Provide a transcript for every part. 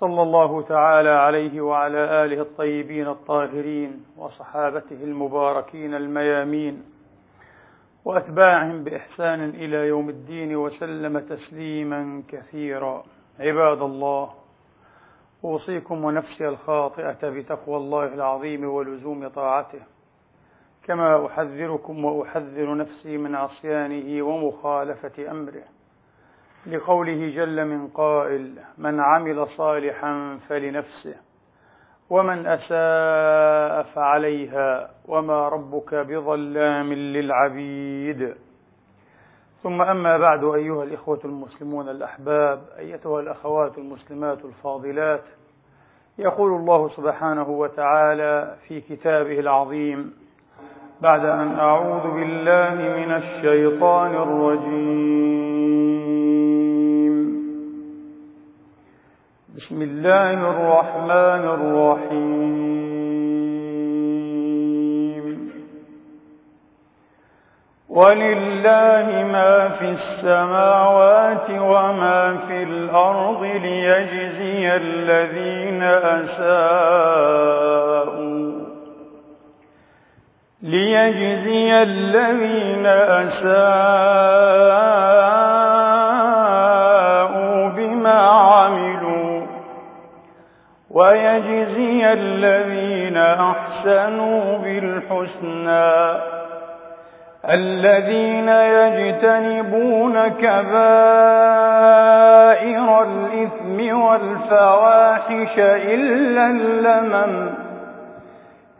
صلى الله تعالى عليه وعلى آله الطيبين الطاهرين وصحابته المباركين الميامين وأتباعهم بإحسان إلى يوم الدين وسلم تسليما كثيرا. عباد الله أوصيكم ونفسي الخاطئة بتقوى الله العظيم ولزوم طاعته. كما أحذركم وأحذر نفسي من عصيانه ومخالفة أمره. لقوله جل من قائل من عمل صالحا فلنفسه ومن أساء فعليها وما ربك بظلام للعبيد. ثم أما بعد أيها الإخوة المسلمون الأحباب أيتها الأخوات المسلمات الفاضلات يقول الله سبحانه وتعالى في كتابه العظيم بعد أن أعوذ بالله من الشيطان الرجيم. بسم الله الرحمن الرحيم. ولله ما في السماوات وما في الأرض ليجزي الذين أساءوا ليجزي الذين أساءوا. ويجزي الذين أحسنوا بالحسنى. الذين يجتنبون كبائر الإثم والفواحش إلا اللمم.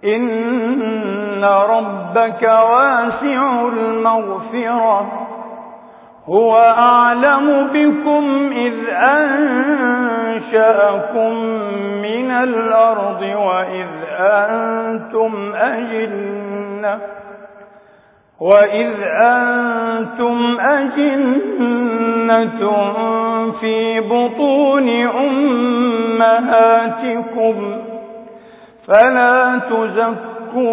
إن ربك واسع المغفرة. هو أعلم بكم إذ أنشأكم من الأرض وإذ أنتم أجنة وإذ أنتم أجنة في بطون أمهاتكم فلا تزكوا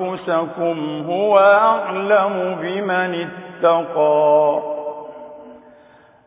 أنفسكم هو أعلم بمن اتقى.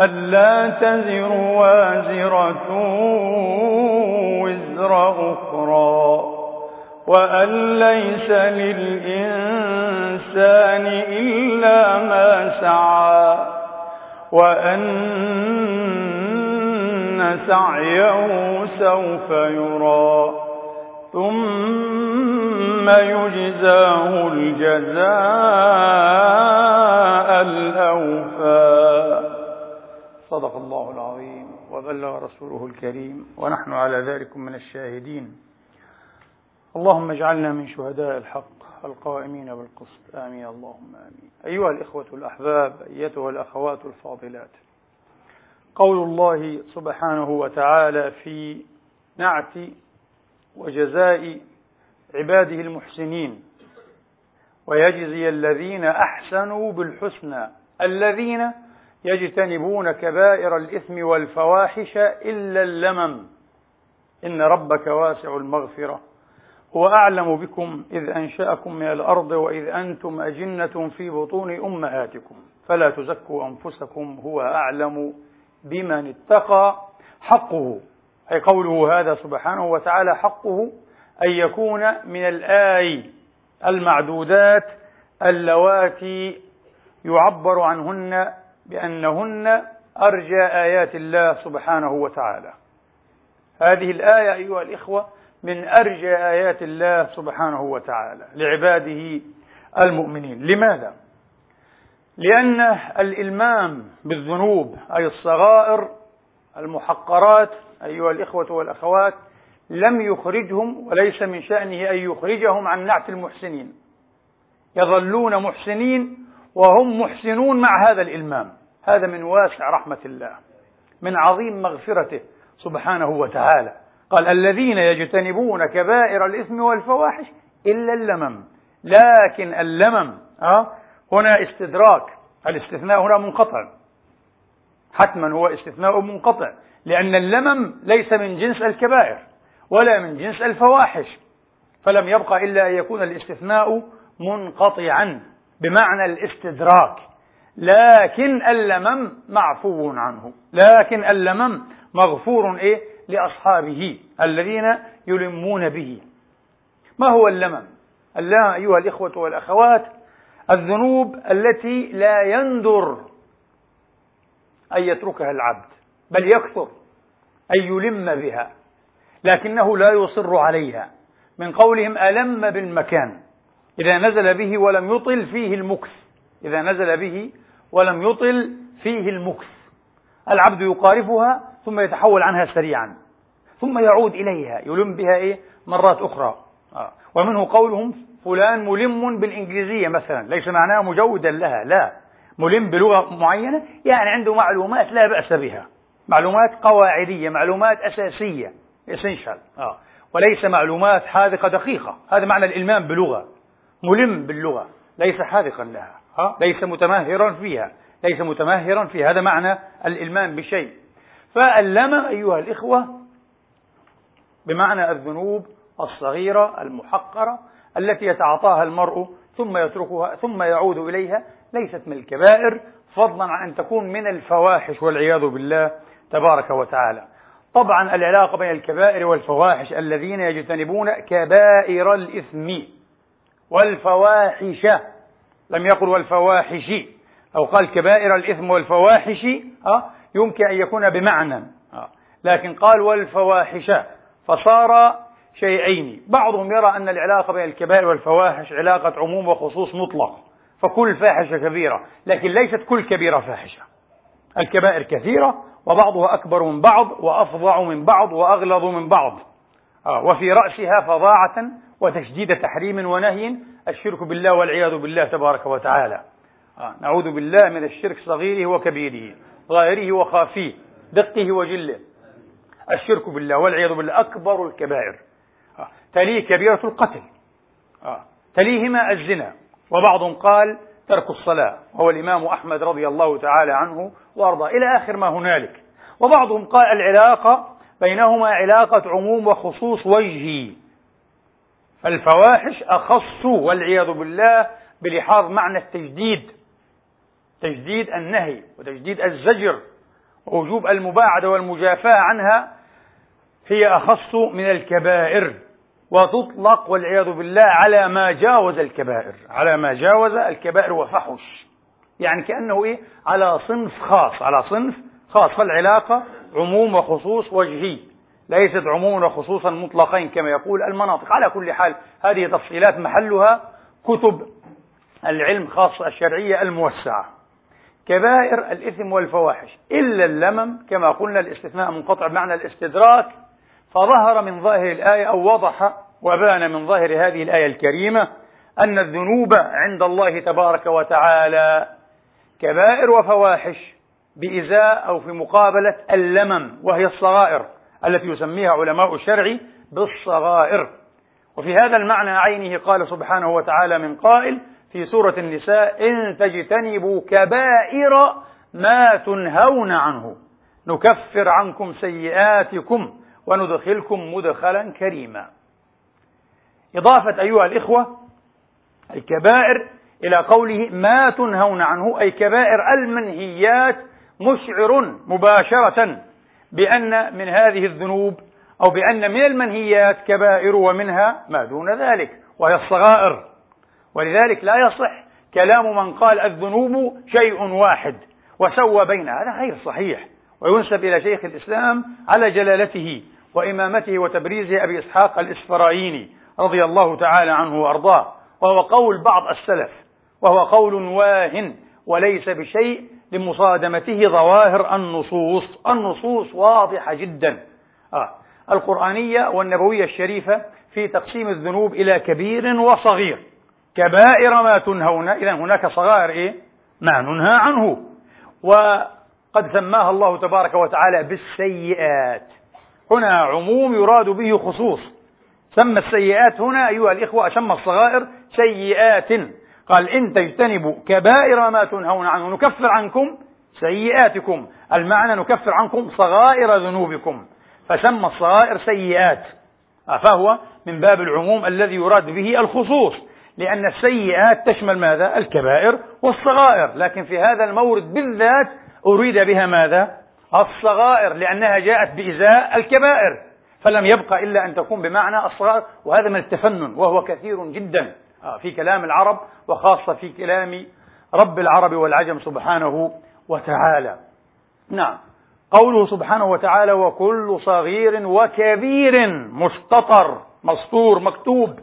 ألا تزر وازرة وزر أخرى وأن ليس للإنسان إلا ما سعى وأن سعيه سوف يرى ثم يجزاه الجزاء صدق الله العظيم وبلغ رسوله الكريم ونحن على ذلك من الشاهدين. اللهم اجعلنا من شهداء الحق القائمين بالقسط. آمين. اللهم آمين. أيها الإخوة الأحباب أيتها الأخوات الفاضلات قول الله سبحانه وتعالى في نعت وجزاء عباده المحسنين ويجزي الذين أحسنوا بالحسنى الذين يجتنبون كبائر الإثم والفواحش إلا اللمم. إن ربك واسع المغفرة. هو أعلم بكم إذ أنشأكم من الأرض وإذ أنتم أجنة في بطون أمهاتكم. فلا تزكوا أنفسكم هو أعلم بمن اتقى. حقه أي قوله هذا سبحانه وتعالى حقه أن يكون من الآي المعدودات اللواتي يعبر عنهن بأنهن أرجى آيات الله سبحانه وتعالى. هذه الآية أيها الإخوة من أرجى آيات الله سبحانه وتعالى لعباده المؤمنين. لماذا؟ لأن الإلمام بالذنوب أي الصغائر المحقرات أيها الإخوة والأخوات لم يخرجهم وليس من شأنه أن يخرجهم عن نعت المحسنين. يظلون محسنين وهم محسنون مع هذا الإلمام. هذا من واسع رحمة الله من عظيم مغفرته سبحانه وتعالى. قال الذين يجتنبون كبائر الإثم والفواحش إلا اللمم. لكن اللمم أه هنا استدراك الاستثناء هنا منقطع. حتما هو استثناء منقطع لأن اللمم ليس من جنس الكبائر ولا من جنس الفواحش فلم يبقى إلا أن يكون الاستثناء منقطعا بمعنى الاستدراك. لكن اللمم معفو عنه. لكن اللمم مغفور إيه؟ لأصحابه الذين يلمون به. ما هو اللمم؟ اللمم أيها الإخوة والأخوات الذنوب التي لا يندر أن يتركها العبد بل يكثر أن يلم بها لكنه لا يصر عليها. من قولهم ألم بالمكان إذا نزل به ولم يطل فيه المكث. إذا نزل به ولم يطل فيه المكث. العبد يقارفها ثم يتحول عنها سريعا ثم يعود إليها يلم بها إيه؟ مرات أخرى. آه. ومنه قولهم فلان ملم بالإنجليزية مثلا ليس معناه مجودا لها لا. ملم بلغة معينة يعني عنده معلومات لا بأس بها. معلومات قواعدية معلومات أساسية essential. آه. وليس معلومات حاذقة دقيقة. هذا معنى الإلمام بلغة. ملم باللغة ليس حاذقا لها. ليس متمهرا فيها. ليس متمهرا في هذا معنى الإلمام بشيء. فاللم أيها الإخوة بمعنى الذنوب الصغيرة المحقرة التي يتعاطاها المرء ثم يتركها ثم يعود إليها ليست من الكبائر فضلا عن أن تكون من الفواحش والعياذ بالله تبارك وتعالى. طبعا العلاقة بين الكبائر والفواحش الذين يجتنبون كبائر الإثم والفواحش. لم يقل والفواحش. أو قال كبائر الإثم والفواحش أه يمكن أن يكون بمعنى أه. لكن قال والفواحش فصار شيئين. بعضهم يرى أن العلاقة بين الكبائر والفواحش علاقة عموم وخصوص مطلق فكل فاحشة كبيرة لكن ليست كل كبيرة فاحشة. الكبائر كثيرة وبعضها أكبر من بعض وأفظع من بعض وأغلظ من بعض آه. وفي رأسها فظاعة وتشديد تحريم ونهي الشرك بالله والعياذ بالله تبارك وتعالى. آه نعوذ بالله من الشرك صغيره وكبيره ظاهره وخافيه دقه وجله. الشرك بالله والعياذ بالله أكبر الكبائر. آه تليه كبيرة القتل. آه تليهما الزنا. وبعضهم قال ترك الصلاة وهو الإمام أحمد رضي الله تعالى عنه وأرضاه. إلى آخر ما هنالك. وبعضهم قال العلاقة بينهما علاقة عموم وخصوص وجهي. فالفواحش أخص والعياذ بالله بلحاظ معنى التجديد. تجديد النهي وتجديد الزجر. ووجوب المباعدة والمجافاة عنها هي أخص من الكبائر. وتطلق والعياذ بالله على ما جاوز الكبائر. على ما جاوز الكبائر وفحش. يعني كأنه إيه؟ على صنف خاص. على صنف خاص. فالعلاقة عموم وخصوص وجهي. ليست عموما وخصوصا مطلقين كما يقول المناطق. على كل حال هذه تفصيلات محلها كتب العلم خاصة الشرعية الموسعة. كبائر الإثم والفواحش إلا اللمم كما قلنا الاستثناء منقطع بمعنى الاستدراك فظهر من ظاهر الآية أو وضح وبان من ظاهر هذه الآية الكريمة أن الذنوب عند الله تبارك وتعالى كبائر وفواحش بإزاء أو في مقابلة اللمم وهي الصغائر. التي يسميها علماء الشرع بالصغائر. وفي هذا المعنى عينه قال سبحانه وتعالى من قائل في سورة النساء إن تجتنبوا كبائر ما تنهون عنه. نكفر عنكم سيئاتكم وندخلكم مدخلا كريما. إضافة أيها الإخوة الكبائر إلى قوله ما تنهون عنه أي كبائر المنهيات مشعر مباشرة. بأن من هذه الذنوب أو بأن من المنهيات كبائر ومنها ما دون ذلك وهي الصغائر. ولذلك لا يصح كلام من قال الذنوب شيء واحد وسوى بينها هذا غير صحيح. وينسب إلى شيخ الإسلام على جلالته وإمامته وتبريزه أبي إسحاق الإسفرايني رضي الله تعالى عنه وأرضاه وهو قول بعض السلف وهو قول واهن وليس بشيء لمصادمته ظواهر النصوص. النصوص واضحة جدا. آه. القرآنية والنبوية الشريفة في تقسيم الذنوب إلى كبير وصغير. كبائر ما تنهون. إذا هناك صغائر إيه؟ ما ننهى عنه. وقد سماها الله تبارك وتعالى بالسيئات. هنا عموم يراد به خصوص. سمى السيئات هنا أيها الإخوة سمى الصغائر سيئات. قال إن تجتنبوا كبائر ما تنهون عنه نكفر عنكم سيئاتكم. المعنى نكفر عنكم صغائر ذنوبكم. فسمى الصغائر سيئات. فهو من باب العموم الذي يراد به الخصوص. لأن السيئات تشمل ماذا؟ الكبائر والصغائر. لكن في هذا المورد بالذات أريد بها ماذا؟ الصغائر لأنها جاءت بإزاء الكبائر. فلم يبقى إلا أن تكون بمعنى الصغائر. وهذا من التفنن وهو كثير جدا. آه، في كلام العرب وخاصة في كلام رب العرب والعجم سبحانه وتعالى. نعم. قوله سبحانه وتعالى وكل صغير وكبير مستطر مسطور مكتوب.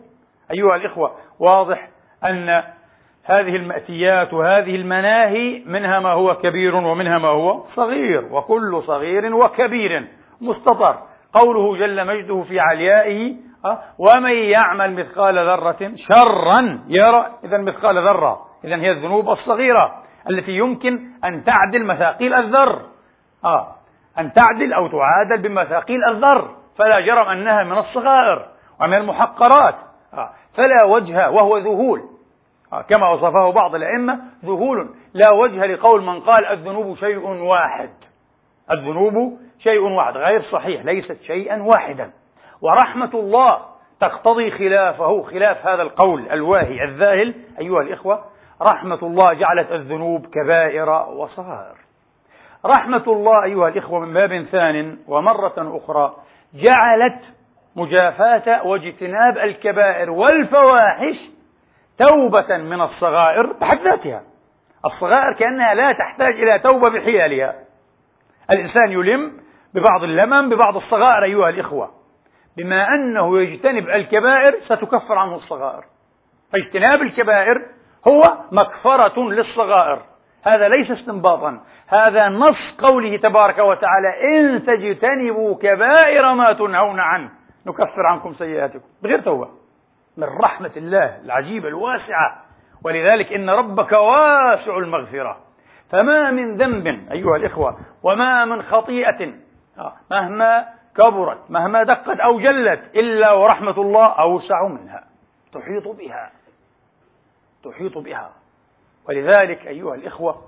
أيها الإخوة واضح أن هذه المأتيات وهذه المناهي منها ما هو كبير ومنها ما هو صغير. وكل صغير وكبير مستطر. قوله جل مجده في عليائه أه؟ ومن يعمل مثقال ذرة شرا يرى إذا مثقال ذرة إذا هي الذنوب الصغيرة التي يمكن أن تعدل مثاقيل الذر. آه؟ أن تعدل أو تعادل بمثاقيل الذر فلا جرم أنها من الصغائر ومن المحقرات. آه؟ فلا وجه وهو ذهول. آه؟ كما وصفه بعض الأئمة ذهول. لا وجه لقول من قال الذنوب شيء واحد. الذنوب شيء واحد غير صحيح ليست شيئا واحدا. ورحمة الله تقتضي خلافه خلاف هذا القول الواهي الذاهل. أيها الإخوة رحمة الله جعلت الذنوب كبائر وصغائر رحمة الله أيها الإخوة من باب ثان ومرة أخرى جعلت مجافاة واجتناب الكبائر والفواحش توبة من الصغائر بحد ذاتها. الصغائر كأنها لا تحتاج إلى توبة بحيالها. الإنسان يلم ببعض اللمم ببعض الصغائر أيها الإخوة. بما أنه يجتنب الكبائر ستكفر عنه الصغائر. فاجتناب الكبائر هو مكفرة للصغائر. هذا ليس استنباطا. هذا نص قوله تبارك وتعالى إن تجتنبوا كبائر ما تنهون عنه. نكفر عنكم سيئاتكم. بغير توبة. من رحمة الله العجيبة الواسعة. ولذلك إن ربك واسع المغفرة. فما من ذنب أيها الإخوة وما من خطيئة. مهما كبرت مهما دقت أو جلت إلا ورحمة الله أوسع منها. تحيط بها. تحيط بها. ولذلك أيها الإخوة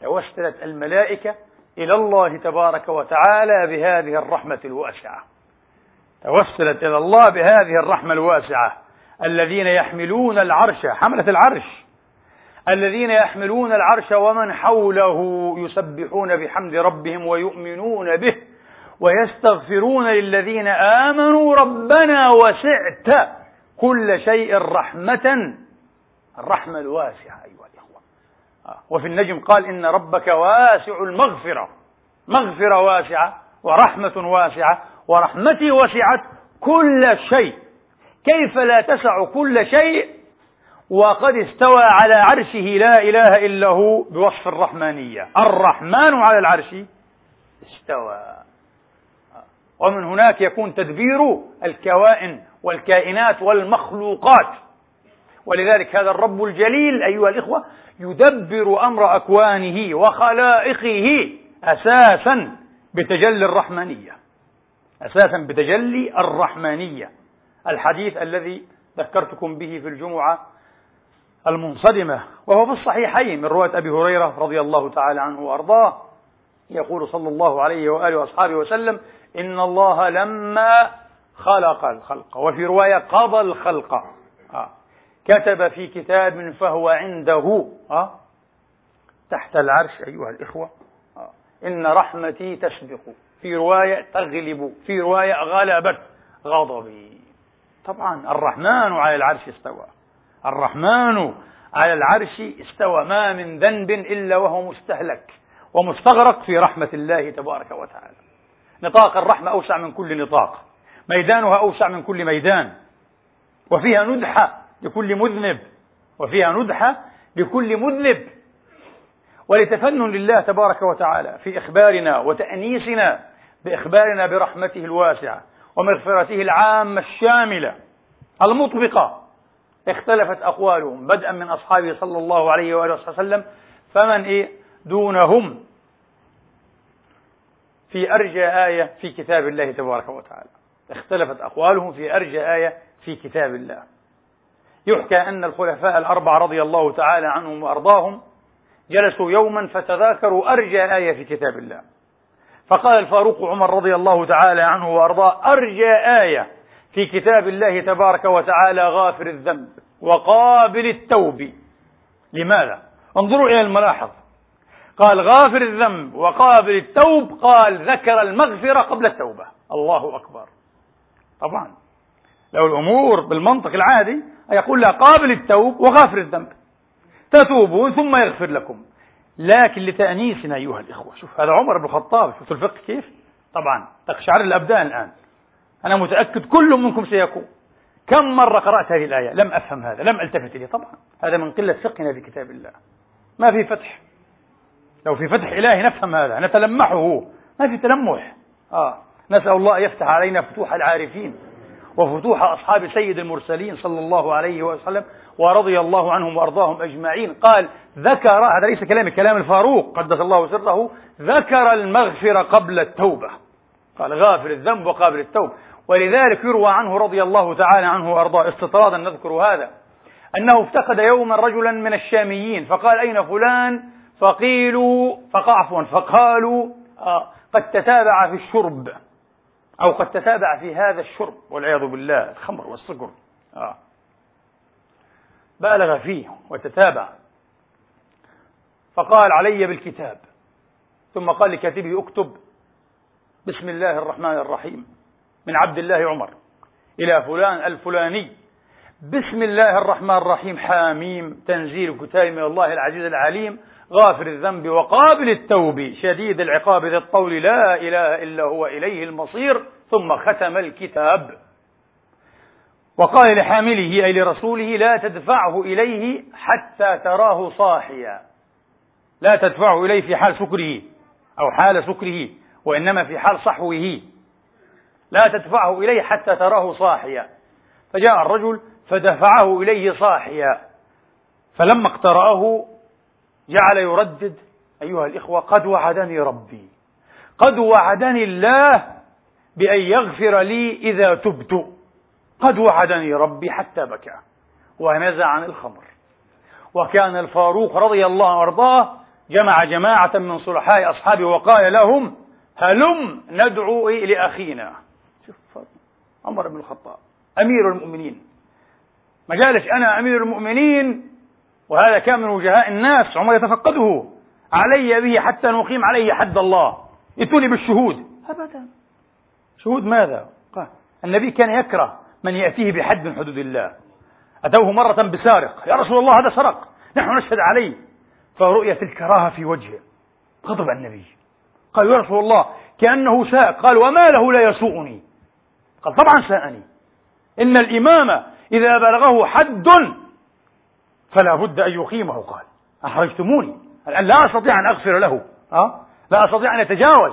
توسلت الملائكة إلى الله تبارك وتعالى بهذه الرحمة الواسعة. توسلت إلى الله بهذه الرحمة الواسعة. الذين يحملون العرش حملة العرش. الذين يحملون العرش ومن حوله يسبحون بحمد ربهم ويؤمنون به. ويستغفرون للذين آمنوا ربنا وسعت كل شيء رحمة. الرحمة الواسعة أيها الإخوة. آه. وفي النجم قال إن ربك واسع المغفرة. مغفرة واسعة ورحمة واسعة ورحمتي وسعت كل شيء. كيف لا تسع كل شيء؟ وقد استوى على عرشه لا إله إلا هو بوصف الرحمانية. الرحمن على العرش استوى. ومن هناك يكون تدبير الكوائن والكائنات والمخلوقات. ولذلك هذا الرب الجليل أيها الإخوة يدبر أمر أكوانه وخلائقه أساسا بتجلي الرحمانية أساسا بتجلي الرحمانية الحديث الذي ذكرتكم به في الجمعة المنصدمة وهو في الصحيحين من رواية أبي هريرة رضي الله تعالى عنه وأرضاه يقول صلى الله عليه وآله وأصحابه وسلم إن الله لما خلق الخلق. وفي رواية قضى الخلق. آه. كتب في كتاب فهو عنده آه. تحت العرش أيها الإخوة. آه. إن رحمتي تسبق. في رواية تغلب. في رواية غلبت. غضبي. طبعا الرحمن على العرش استوى. الرحمن على العرش استوى. ما من ذنب إلا وهو مستهلك ومستغرق في رحمة الله تبارك وتعالى. نطاق الرحمة أوسع من كل نطاق. ميدانها أوسع من كل ميدان. وفيها ندحة لكل مذنب. وفيها ندحة لكل مذنب. ولتفنن لله تبارك وتعالى في إخبارنا وتأنيسنا بإخبارنا برحمته الواسعة ومغفرته العامة الشاملة المطبقة. اختلفت أقوالهم بدءا من أصحابه صلى الله عليه وآله وسلم. فمن إيه؟ دونهم. في أرجى آية في كتاب الله تبارك وتعالى. اختلفت أقوالهم في أرجى آية في كتاب الله. يحكى أن الخلفاء الأربعة رضي الله تعالى عنهم وأرضاهم جلسوا يوما فتذاكروا أرجى آية في كتاب الله. فقال الفاروق عمر رضي الله تعالى عنه وأرضاه أرجى آية في كتاب الله تبارك وتعالى غافر الذنب وقابل التوب لماذا؟ انظروا إلى الملاحظ. قال غافر الذنب وقابل التوب قال ذكر المغفرة قبل التوبة. الله أكبر. طبعا. لو الأمور بالمنطق العادي يقول لها قابل التوب وغافر الذنب. تتوبون ثم يغفر لكم. لكن لتأنيسنا أيها الإخوة. شوف هذا عمر بن الخطاب شوف الفقه كيف؟ طبعا. تقشعر الأبدان الآن. أنا متأكد كل منكم سيكون. كم مرة قرأت هذه الآية؟ لم أفهم هذا لم ألتفت إليه. طبعا. هذا من قلة فقهنا في كتاب الله. ما في فتح. لو في فتح إلهي نفهم هذا نتلمحه. ما في تلمح. آه. نسأل الله يفتح علينا فتوح العارفين وفتوح أصحاب سيد المرسلين صلى الله عليه وسلم ورضي الله عنهم وأرضاهم أجمعين. قال ذكر هذا ليس كلامي كلام الفاروق قدس الله سره. ذكر المغفرة قبل التوبة قال غافر الذنب وقابل التوب ولذلك يروى عنه رضي الله تعالى عنه وأرضاه استطرادا نذكر هذا أنه افتقد يوما رجلا من الشاميين فقال أين فلان؟ فقيلوا عفوا فقالوا آه قد تتابع في الشرب أو قد تتابع في هذا الشرب والعياذ بالله الخمر والسكر آه. بالغ فيه وتتابع فقال علي بالكتاب ثم قال لكاتبه اكتب بسم الله الرحمن الرحيم من عبد الله عمر إلى فلان الفلاني بسم الله الرحمن الرحيم حاميم تنزيل كتاب من الله العزيز العليم غافر الذنب وقابل التوب شديد العقاب ذي الطول لا إله إلا هو إليه المصير ثم ختم الكتاب. وقال لحامله أي لرسوله لا تدفعه إليه حتى تراه صاحيا. لا تدفعه إليه في حال سكره أو حال سكره وإنما في حال صحوه. لا تدفعه إليه حتى تراه صاحيا. فجاء الرجل فدفعه إليه صاحيا. فلما اقترأه جعل يردد أيها الإخوة قد وعدني ربي قد وعدني الله بأن يغفر لي إذا تبت. قد وعدني ربي حتى بكى. ونزع عن الخمر. وكان الفاروق رضي الله وارضاه جمع جماعة من صلحاء أصحابه وقال لهم هلم ندعو لأخينا. شوف عمر بن الخطاب أمير المؤمنين. ما قالش أنا أمير المؤمنين وهذا كان من وجهاء الناس عمر يتفقده. علي به حتى نقيم عليه حد الله. ائتوني بالشهود. أبدا. شهود ماذا؟ قال النبي كان يكره من يأتيه بحد من حدود الله. أتوه مرة بسارق يا رسول الله هذا سرق. نحن نشهد عليه. فرؤيت الكراهة في وجهه. غضب النبي. قال يا رسول الله كأنه ساء. قال وما له لا يسوءني. قال طبعا ساءني. إن الإمام إذا بلغه حد فلا بد أن يقيمه. قال أحرجتموني؟ الآن لا أستطيع أن أغفر له. أه؟ لا أستطيع أن يتجاوز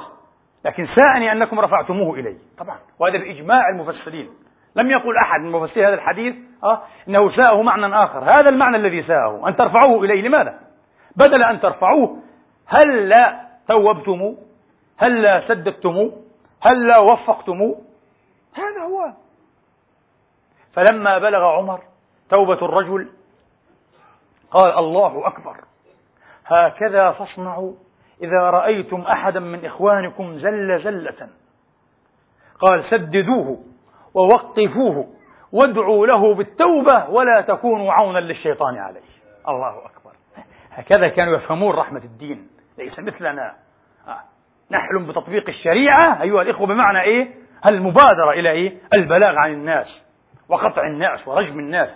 لكن ساءني أنكم رفعتموه إلي. طبعا. وهذا بإجماع المفسرين. لم يقل أحد من مفسري هذا الحديث أه؟ إنه ساءه معنى آخر. هذا المعنى الذي ساءه. أن ترفعوه إليه. لماذا؟ بدل أن ترفعوه هل لا توبتموه هل لا سددتموه هل لا وفقتموه هذا هو. فلما بلغ عمر توبة الرجل قال الله أكبر. هكذا فاصنعوا إذا رأيتم أحدا من إخوانكم زل زلة. قال سددوه ووقفوه وادعوا له بالتوبة ولا تكونوا عونا للشيطان عليه. الله أكبر. هكذا كانوا يفهمون رحمة الدين. ليس مثلنا. آه. نحلم بتطبيق الشريعة أيها الإخوة بمعنى إيه؟ المبادرة إلى إيه؟ البلاغ عن الناس وقطع الناس ورجم الناس.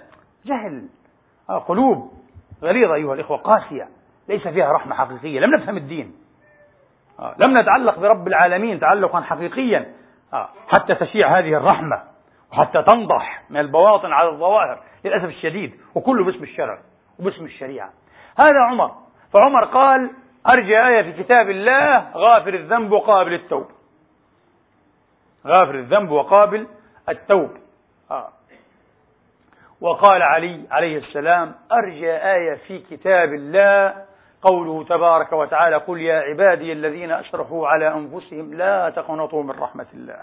جهل. آه قلوب. غليظة أيها الإخوة قاسية ليس فيها رحمة حقيقية لم نفهم الدين. آه، لم نتعلق برب العالمين تعلقا حقيقيا. آه، حتى تشيع هذه الرحمة وحتى تنضح من البواطن على الظواهر للأسف الشديد وكله باسم الشرع وباسم الشريعة. هذا عمر. فعمر قال أرجى آية في كتاب الله غافر الذنب وقابل التوب. غافر الذنب وقابل التوب. آه. وقال علي عليه السلام أرجى آية في كتاب الله قوله تبارك وتعالى قل يا عبادي الذين أسرفوا على أنفسهم لا تقنطوا من رحمة الله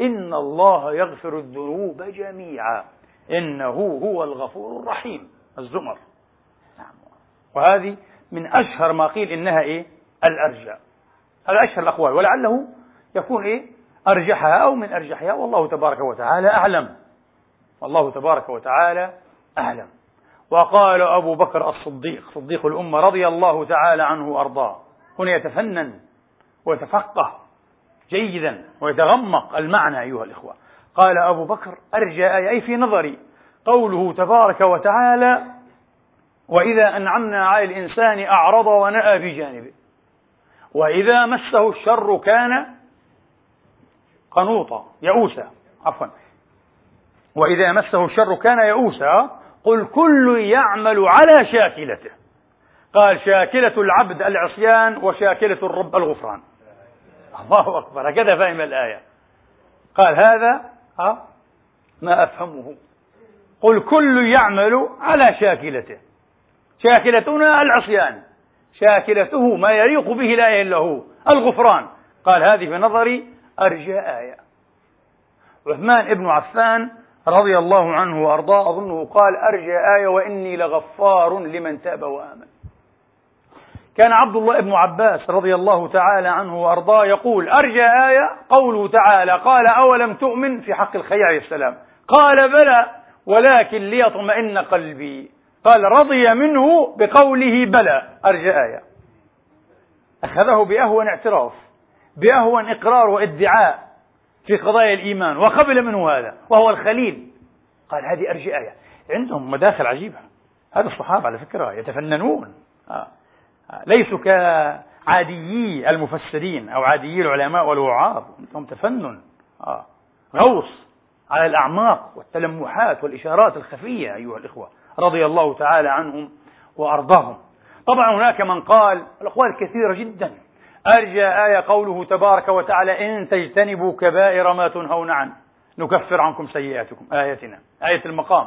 إن الله يغفر الذنوب جميعا إنه هو الغفور الرحيم. الزمر. نعم. وهذه من أشهر ما قيل إنها إيه؟ الأرجى هذا أشهر الأقوال ولعله يكون إيه؟ أرجحها أو من أرجحها والله تبارك وتعالى أعلم. والله تبارك وتعالى أعلم. وقال أبو بكر الصديق صديق الأمة رضي الله تعالى عنه وأرضاه. هنا يتفنن ويتفقه جيدا ويتغمق المعنى أيها الإخوة. قال أبو بكر أرجى أي في نظري قوله تبارك وتعالى وإذا أنعمنا على الإنسان أعرض ونأى بجانبه. وإذا مسه الشر كان قنوطا يئوسا. عفوا. وإذا مسه الشر كان يئوسا قل كل يعمل على شاكلته. قال شاكلة العبد العصيان وشاكلة الرب الغفران. الله أكبر هكذا فهم الآية. قال هذا ما أفهمه. قل كل يعمل على شاكلته. شاكلتنا العصيان. شاكلته ما يليق به لا إلا هو الغفران. قال هذه في نظري أرجى آية. عثمان بن عفان رضي الله عنه وأرضاه أظنه قال أرجى آية وإني لغفار لمن تاب وآمن. كان عبد الله بن عباس رضي الله تعالى عنه وأرضاه يقول أرجى آية قوله تعالى قال أولم تؤمن؟ في حق الخير عليه السلام. قال بلى ولكن ليطمئن قلبي. قال رضي منه بقوله بلى. أرجى آية. أخذه بأهون اعتراف بأهون إقرار وإدعاء. في قضايا الإيمان وقبل منه هذا وهو الخليل. قال هذه أرجى آية عندهم مداخل عجيبة. هذا الصحابة على فكرة يتفننون. آه. آه. ليسوا كعاديي المفسرين أو عاديي العلماء والوعاظ. عندهم تفنن. آه. غوص على الأعماق والتلمحات والإشارات الخفية أيها الإخوة رضي الله تعالى عنهم وأرضاهم. طبعا هناك من قال الأقوال كثيرة جدا. أرجى آية قوله تبارك وتعالى إن تجتنبوا كبائر ما تنهون عنه. نكفر عنكم سيئاتكم آيتنا آية المقام.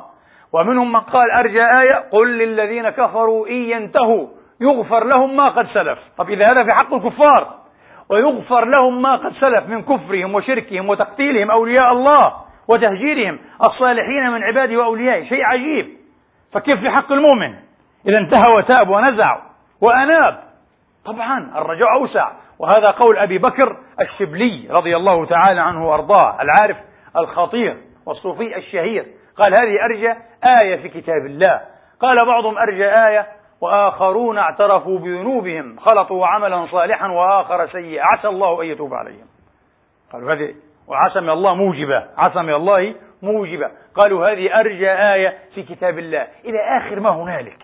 ومنهم من قال أرجى آية قل للذين كفروا إن ينتهوا يغفر لهم ما قد سلف. طب إذا هذا في حق الكفار. ويغفر لهم ما قد سلف من كفرهم وشركهم وتقتيلهم أولياء الله وتهجيرهم الصالحين من عباده وأوليائه شيء عجيب. فكيف في حق المؤمن؟ إذا انتهى وتاب ونزع وأناب. طبعا الرجاء أوسع. وهذا قول أبي بكر الشبلي رضي الله تعالى عنه وأرضاه العارف الخطير والصوفي الشهير. قال هذه أرجى آية في كتاب الله. قال بعضهم أرجى آية وآخرون اعترفوا بذنوبهم خلطوا عملا صالحا وآخر سيئا عسى الله أن يتوب عليهم. قالوا هذه وعسى من الله موجبة عسى من الله موجبة. قالوا هذه أرجى آية في كتاب الله. إلى آخر ما هنالك؟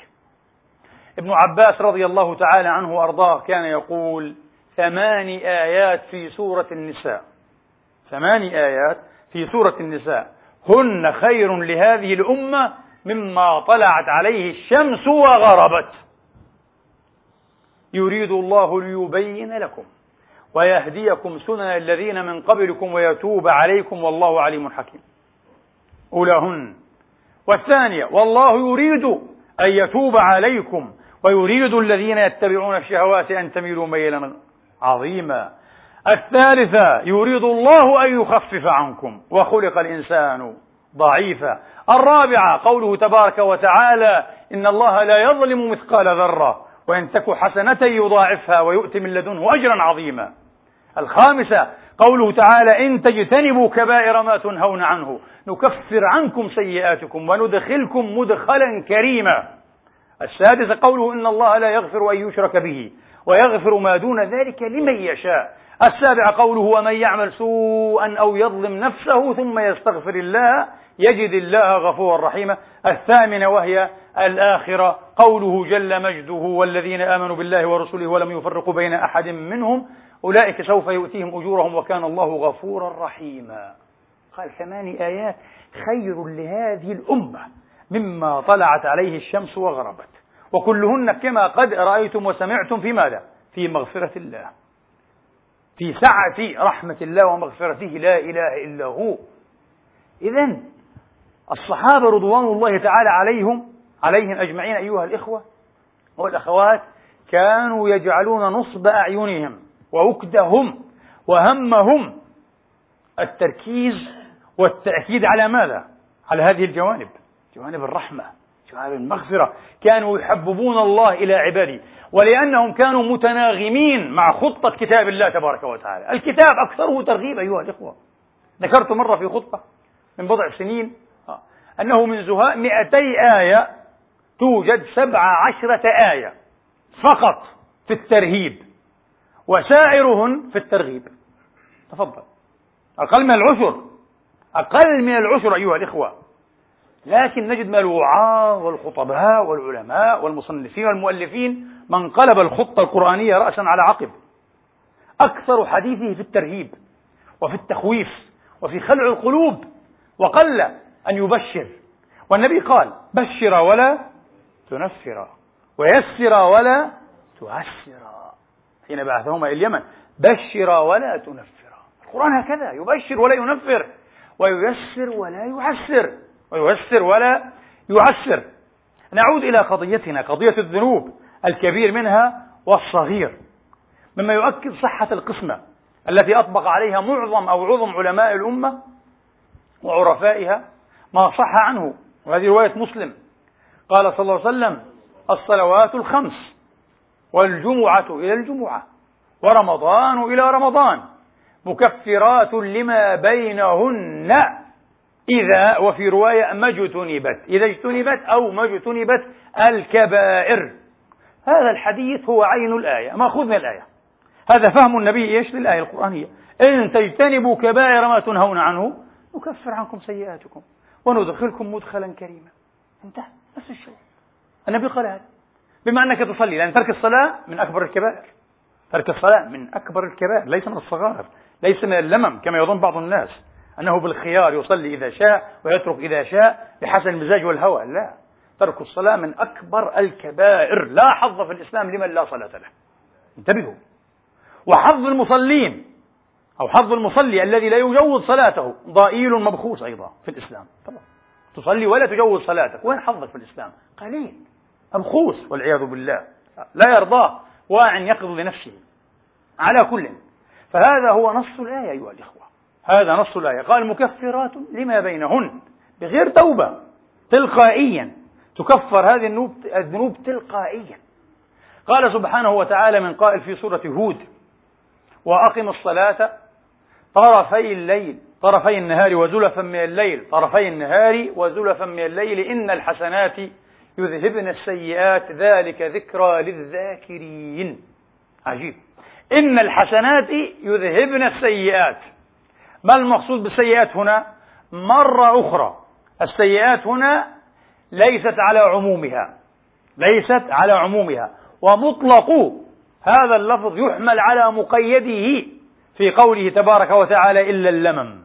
ابن عباس رضي الله تعالى عنه وأرضاه كان يقول ثماني آيات في سورة النساء. ثماني آيات في سورة النساء. هن خير لهذه الأمة مما طلعت عليه الشمس وغربت. يريد الله ليبين لكم ويهديكم سنن الذين من قبلكم ويتوب عليكم والله عليم حكيم. أولاهن. والثانية والله يريد أن يتوب عليكم ويريد الذين يتبعون الشهوات أن تميلوا ميلا عظيما. الثالثة يريد الله أن يخفف عنكم وخلق الإنسان ضعيفا. الرابعة قوله تبارك وتعالى إن الله لا يظلم مثقال ذرة وإن تك حسنة يضاعفها ويؤتي من لدنه أجرا عظيما. الخامسة قوله تعالى إن تجتنبوا كبائر ما تنهون عنه نكفر عنكم سيئاتكم وندخلكم مدخلا كريما. السادسة قوله إن الله لا يغفر أن يشرك به ويغفر ما دون ذلك لمن يشاء. السابع قوله ومن يعمل سوءا أو يظلم نفسه ثم يستغفر الله يجد الله غفورا رحيما. الثامنة وهي الآخرة قوله جل مجده والذين آمنوا بالله ورسله ولم يفرقوا بين أحد منهم أولئك سوف يؤتيهم أجورهم وكان الله غفورا رحيما. قال ثمان آيات خير لهذه الأمة. مما طلعت عليه الشمس وغربت. وكلهن كما قد رأيتم وسمعتم في ماذا؟ في مغفرة الله. في سعة رحمة الله ومغفرته. لا إله إلا هو. إذا الصحابة رضوان الله تعالى عليهم عليهم أجمعين أيها الإخوة والأخوات كانوا يجعلون نصب أعينهم ووكدهم وهمهم التركيز والتأكيد على ماذا؟ على هذه الجوانب. جوانب الرحمة جوانب المغفرة. كانوا يحببون الله إلى عباده ولأنهم كانوا متناغمين مع خطة كتاب الله تبارك وتعالى. الكتاب أكثره ترغيب أيها الإخوة. ذكرت مرة في خطة من بضع سنين آه، أنه من زهاء مئتي آية توجد سبع عشرة آية فقط في الترهيب وسائرهن في الترغيب. تفضل. أقل من العشر. أقل من العشر أيها الإخوة. لكن نجد من الوعاظ والخطباء والعلماء والمصنفين والمؤلفين من قلب الخطة القرآنية رأسا على عقب. أكثر حديثه في الترهيب وفي التخويف وفي خلع القلوب وقل أن يبشر. والنبي قال بشر ولا تنفر ويسر ولا تعسر حين بعثهما إلى اليمن بشر ولا تنفر. القرآن هكذا يبشر ولا ينفر وييسر ولا يعسر وييسر ولا يعسر. نعود إلى قضيتنا قضية الذنوب الكبير منها والصغير. مما يؤكد صحة القسمة التي أطبق عليها معظم أو عظم علماء الأمة وعرفائها ما صح عنه. وهذه رواية مسلم. قال صلى الله عليه وسلم الصلوات الخمس والجمعة إلى الجمعة ورمضان إلى رمضان مكفرات لما بينهن إذا وفي رواية ما اجتنبت. إذا اجتنبت أو ما اجتنبت الكبائر. هذا الحديث هو عين الآية مأخوذ من الآية. هذا فهم النبي إيش للآية القرآنية. إن تجتنبوا كبائر ما تنهون عنه نكفر عنكم سيئاتكم وندخلكم مدخلا كريما. انتهى نفس الشيء. النبي قال هذا. بما أنك تصلي لأن ترك الصلاة من أكبر الكبائر. ترك الصلاة من أكبر الكبائر ليس من الصغائر ليس من اللمم كما يظن بعض الناس. أنه بالخيار يصلي إذا شاء ويترك إذا شاء بحسب المزاج والهوى. لا. ترك الصلاة من أكبر الكبائر. لا حظ في الإسلام لمن لا صلاة له. انتبهوا. وحظ المصلين أو حظ المصلي الذي لا يجوز صلاته ضئيل مبخوس أيضا في الإسلام. طبعا تصلي ولا تجوز صلاتك. وين حظك في الإسلام؟ قليل. مبخوس والعياذ بالله. لا يرضاه. واع يقظ لنفسه. على كل. فهذا هو نص الآية أيها الإخوة. هذا نص الآية. قال مكفرات لما بينهن بغير توبة تلقائيا. تكفر هذه الذنوب الذنوب تلقائيا. قال سبحانه وتعالى من قائل في سورة هود وأقم الصلاة طرفي الليل طرفي النهار وزلفا من الليل طرفي النهار وزلفا من الليل إن الحسنات يذهبن السيئات ذلك ذكرى للذاكرين. عجيب. إن الحسنات يذهبن السيئات. ما المقصود بالسيئات هنا؟ مرة أخرى السيئات هنا ليست على عمومها ليست على عمومها ومطلق هذا اللفظ يحمل على مقيده في قوله تبارك وتعالى إلا اللمم.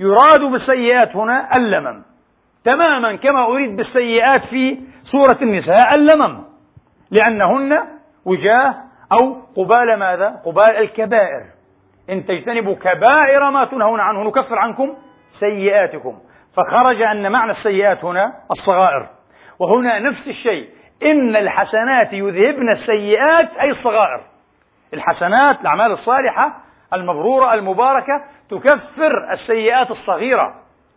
يراد بالسيئات هنا اللمم. تماما كما أريد بالسيئات في سورة النساء اللمم لأنهن وجاه أو قبال ماذا؟ قبال الكبائر. إن تجتنبوا كبائر ما تنهون عنه نكفر عنكم سيئاتكم. فخرج أن معنى السيئات هنا الصغائر. وهنا نفس الشيء. إن الحسنات يذهبن السيئات أي الصغائر. الحسنات الأعمال الصالحة المبرورة المباركة تكفر السيئات الصغيرة.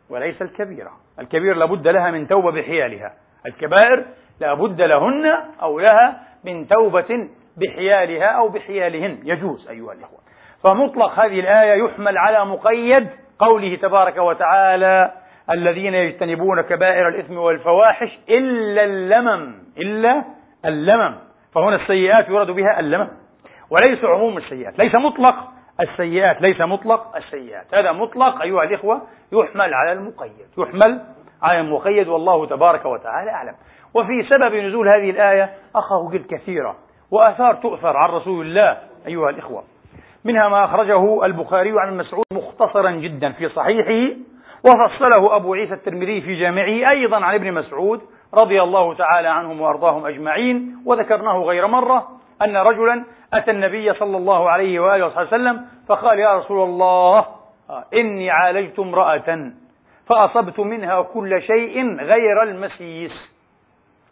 وليس الكبيرة. الكبير لابد لها من توبة بحيالها. الكبائر لابد لهن أو لها من توبة بحيالها أو بحيالهن. يجوز أيها الإخوة. فمطلق هذه الآية يحمل على مقيد قوله تبارك وتعالى الذين يجتنبون كبائر الإثم والفواحش إلا اللمم إلا اللمم. فهنا السيئات يراد بها اللمم. وليس عموم السيئات. ليس مطلق السيئات ليس مطلق السيئات. هذا مطلق أيها الإخوة يحمل على المقيد يحمل على المقيد والله تبارك وتعالى أعلم. وفي سبب نزول هذه الآية أخذ كثيرة وآثار تؤثر عن رسول الله أيها الإخوة. منها ما أخرجه البخاري عن مسعود مختصرا جدا في صحيحه وفصله أبو عيسى الترمذي في جامعه أيضا عن ابن مسعود رضي الله تعالى عنهم وأرضاهم أجمعين وذكرناه غير مرة أن رجلا أتى النبي صلى الله عليه وآله وصحبه وسلم فقال يا رسول الله إني عالجت امرأة فأصبت منها كل شيء غير المسيس.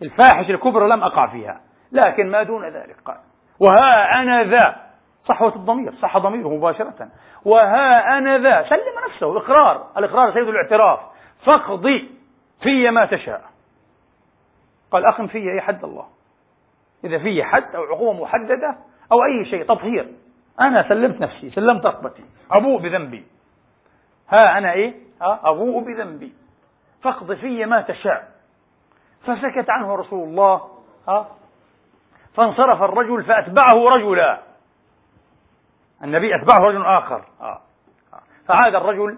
الفاحش الكبرى لم أقع فيها لكن ما دون ذلك قال وها أنا ذا. صحوة الضمير صح ضميره مباشرة. وها أنا ذا سلم نفسه إقرار الإقرار سيد الاعتراف. فاقضي في ما تشاء. قال أقم في أي حد الله؟ إذا في حد أو عقوبة محددة أو أي شيء تطهير. أنا سلمت نفسي سلمت رقبتي. أبوء بذنبي. ها أنا إيه؟ ها؟ أبوء بذنبي. فاقض في ما تشاء. فسكت عنه رسول الله ها؟ فانصرف الرجل فأتبعه رجلا. النبي أتبعه رجل آخر. آه. فعاد الرجل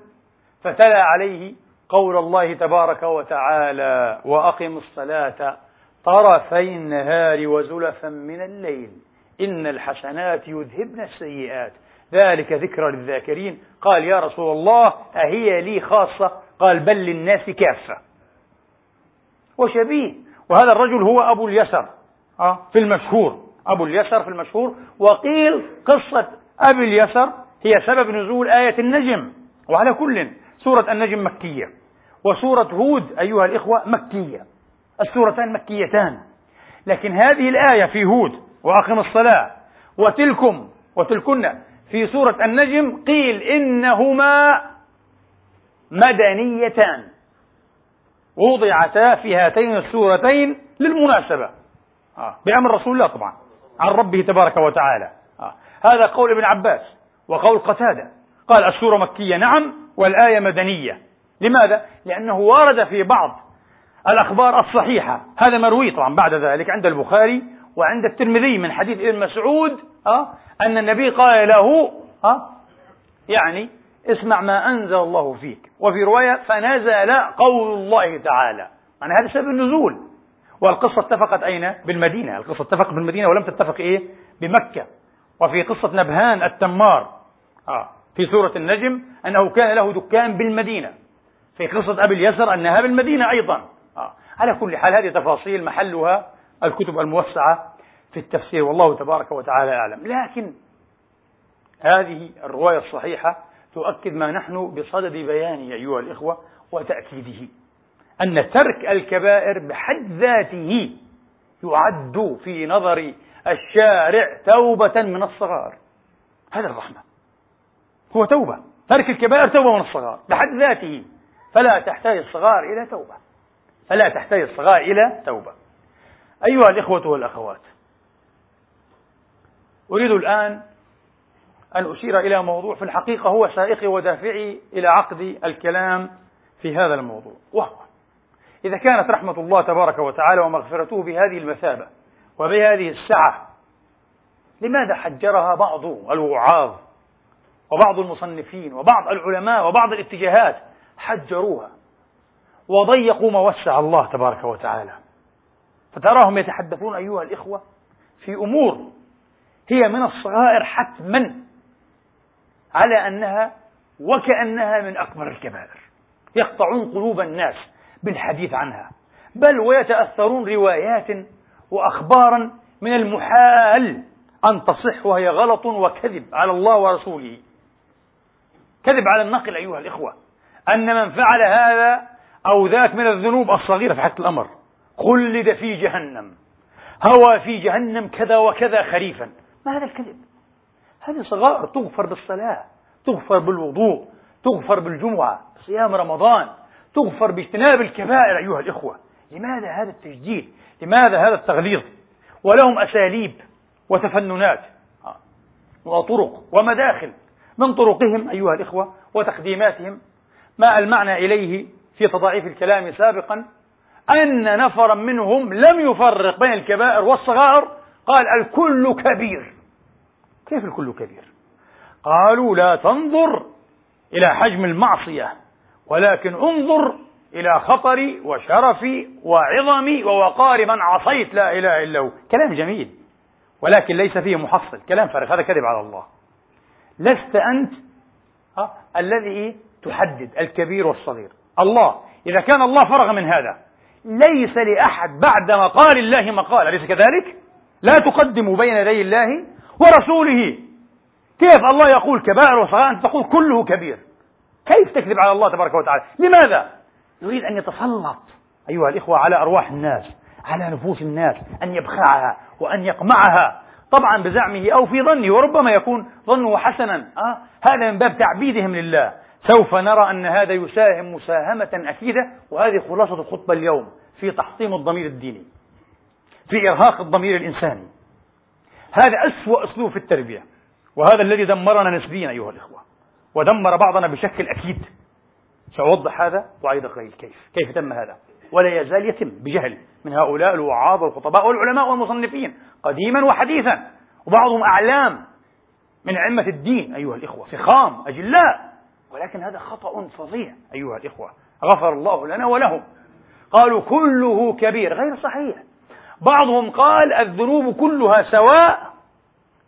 فتلا عليه قول الله تبارك وتعالى وأقم الصلاة طرفي النهار وزلفا من الليل. إن الحسنات يذهبن السيئات. ذلك ذكرى للذاكرين. قال يا رسول الله أهي لي خاصة؟ قال بل للناس كافة. وشبيه. وهذا الرجل هو أبو اليسر. آه، في المشهور. أبو اليسر في المشهور. وقيل قصة أبي اليسر هي سبب نزول آية النجم وعلى كل سورة النجم مكية وسورة هود أيها الإخوة مكية السورتان مكيتان لكن هذه الآية في هود وأقم الصلاة وتلكم وتلكن في سورة النجم قيل إنهما مدنيتان وضعتا في هاتين السورتين للمناسبة آه. بأمر رسول الله طبعا عن ربه تبارك وتعالى. هذا قول ابن عباس وقول قتادة. قال السورة مكية. نعم والآية مدنية. لماذا؟ لأنه ورد في بعض الأخبار الصحيحة. هذا مروي طبعا بعد ذلك عند البخاري وعند الترمذي من حديث ابن مسعود أه أن النبي قال له أه يعني اسمع ما أنزل الله فيك. وفي رواية فنزل قول الله تعالى. يعني هذا سبب النزول. والقصة اتفقت أين؟ بالمدينة. القصة اتفقت بالمدينة ولم تتفق إيه؟ بمكة. وفي قصة نبهان التمار. آه في سورة النجم أنه كان له دكان بالمدينة. في قصة أبي اليسر أنها بالمدينة أيضا. آه. على كل حال هذه تفاصيل محلها الكتب الموسعة في التفسير والله تبارك وتعالى أعلم. لكن هذه الرواية الصحيحة تؤكد ما نحن بصدد بيانه أيها الإخوة وتأكيده. أن ترك الكبائر بحد ذاته يعد في نظر الشارع توبة من الصغار. هذا الرحمة. هو توبة. ترك الكبائر توبة من الصغار. بحد ذاته. فلا تحتاج الصغار إلى توبة. فلا تحتاج الصغار إلى توبة. أيها الإخوة والأخوات أريد الآن أن أشير إلى موضوع في الحقيقة هو سائقي ودافعي إلى عقد الكلام في هذا الموضوع وهو إذا كانت رحمة الله تبارك وتعالى ومغفرته بهذه المثابة وبهذه السعة لماذا حجرها بعض الوعاظ وبعض المصنفين وبعض العلماء وبعض الاتجاهات؟ حجروها وضيقوا ما وسع الله تبارك وتعالى. فتراهم يتحدثون أيها الإخوة في أمور هي من الصغائر حتما على أنها وكأنها من أكبر الكبائر. يقطعون قلوب الناس بالحديث عنها بل ويتأثرون روايات وأخبارا من المحال أن تصح وهي غلط وكذب على الله ورسوله. كذب على النقل أيها الإخوة أن من فعل هذا أو ذاك من الذنوب الصغيرة في حقيقة الأمر خلد في جهنم هوى في جهنم كذا وكذا خريفا. ما هذا الكذب؟ هذه صغائر تغفر بالصلاة تغفر بالوضوء تغفر بالجمعة صيام رمضان تغفر باجتناب الكبائر أيها الإخوة. لماذا هذا التجديد؟ لماذا هذا التغليظ؟ ولهم أساليب وتفننات. وطرق ومداخل من طرقهم أيها الإخوة وتقديماتهم. ما المعنى إليه في تضعيف الكلام سابقا أن نفرا منهم لم يفرق بين الكبائر والصغائر. قال الكل كبير. كيف الكل كبير؟ قالوا لا تنظر إلى حجم المعصية ولكن انظر إلى خطر وشرف وعظم ووقار من عصيت لا إله إلا هو. كلام جميل ولكن ليس فيه محصل. كلام فارغ هذا كذب على الله. لست أنت الذي تحدد الكبير والصغير. الله إذا كان الله فرغ من هذا ليس لأحد بعد مقال الله مقال. أليس كذلك؟ لا تقدموا بين يدي الله ورسوله. كيف الله يقول كبائر وصغائر أنت تقول كله كبير. كيف تكذب على الله تبارك وتعالى؟ لماذا؟ يريد أن يتسلط. أيها الإخوة على أرواح الناس على نفوس الناس أن يبخعها وأن يقمعها طبعا بزعمه أو في ظنه وربما يكون ظنه حسنا. أه؟ هذا من باب تعبيدهم لله. سوف نرى أن هذا يساهم مساهمة أكيدة وهذه خلاصة الخطبة اليوم في تحطيم الضمير الديني في إرهاق الضمير الإنساني. هذا أسوأ أسلوب في التربية وهذا الذي دمرنا نسبيا أيها الإخوة ودمر بعضنا بشكل أكيد. سأوضح هذا وأيضا قليل كيف كيف تم هذا. ولا يزال يتم بجهل من هؤلاء الوعاظ والخطباء والعلماء والمصنفين قديما وحديثا. وبعضهم أعلام من أئمة الدين أيها الإخوة فخام أجلاء. ولكن هذا خطأ فظيع أيها الإخوة. غفر الله لنا ولهم. قالوا كله كبير غير صحيح. بعضهم قال الذنوب كلها سواء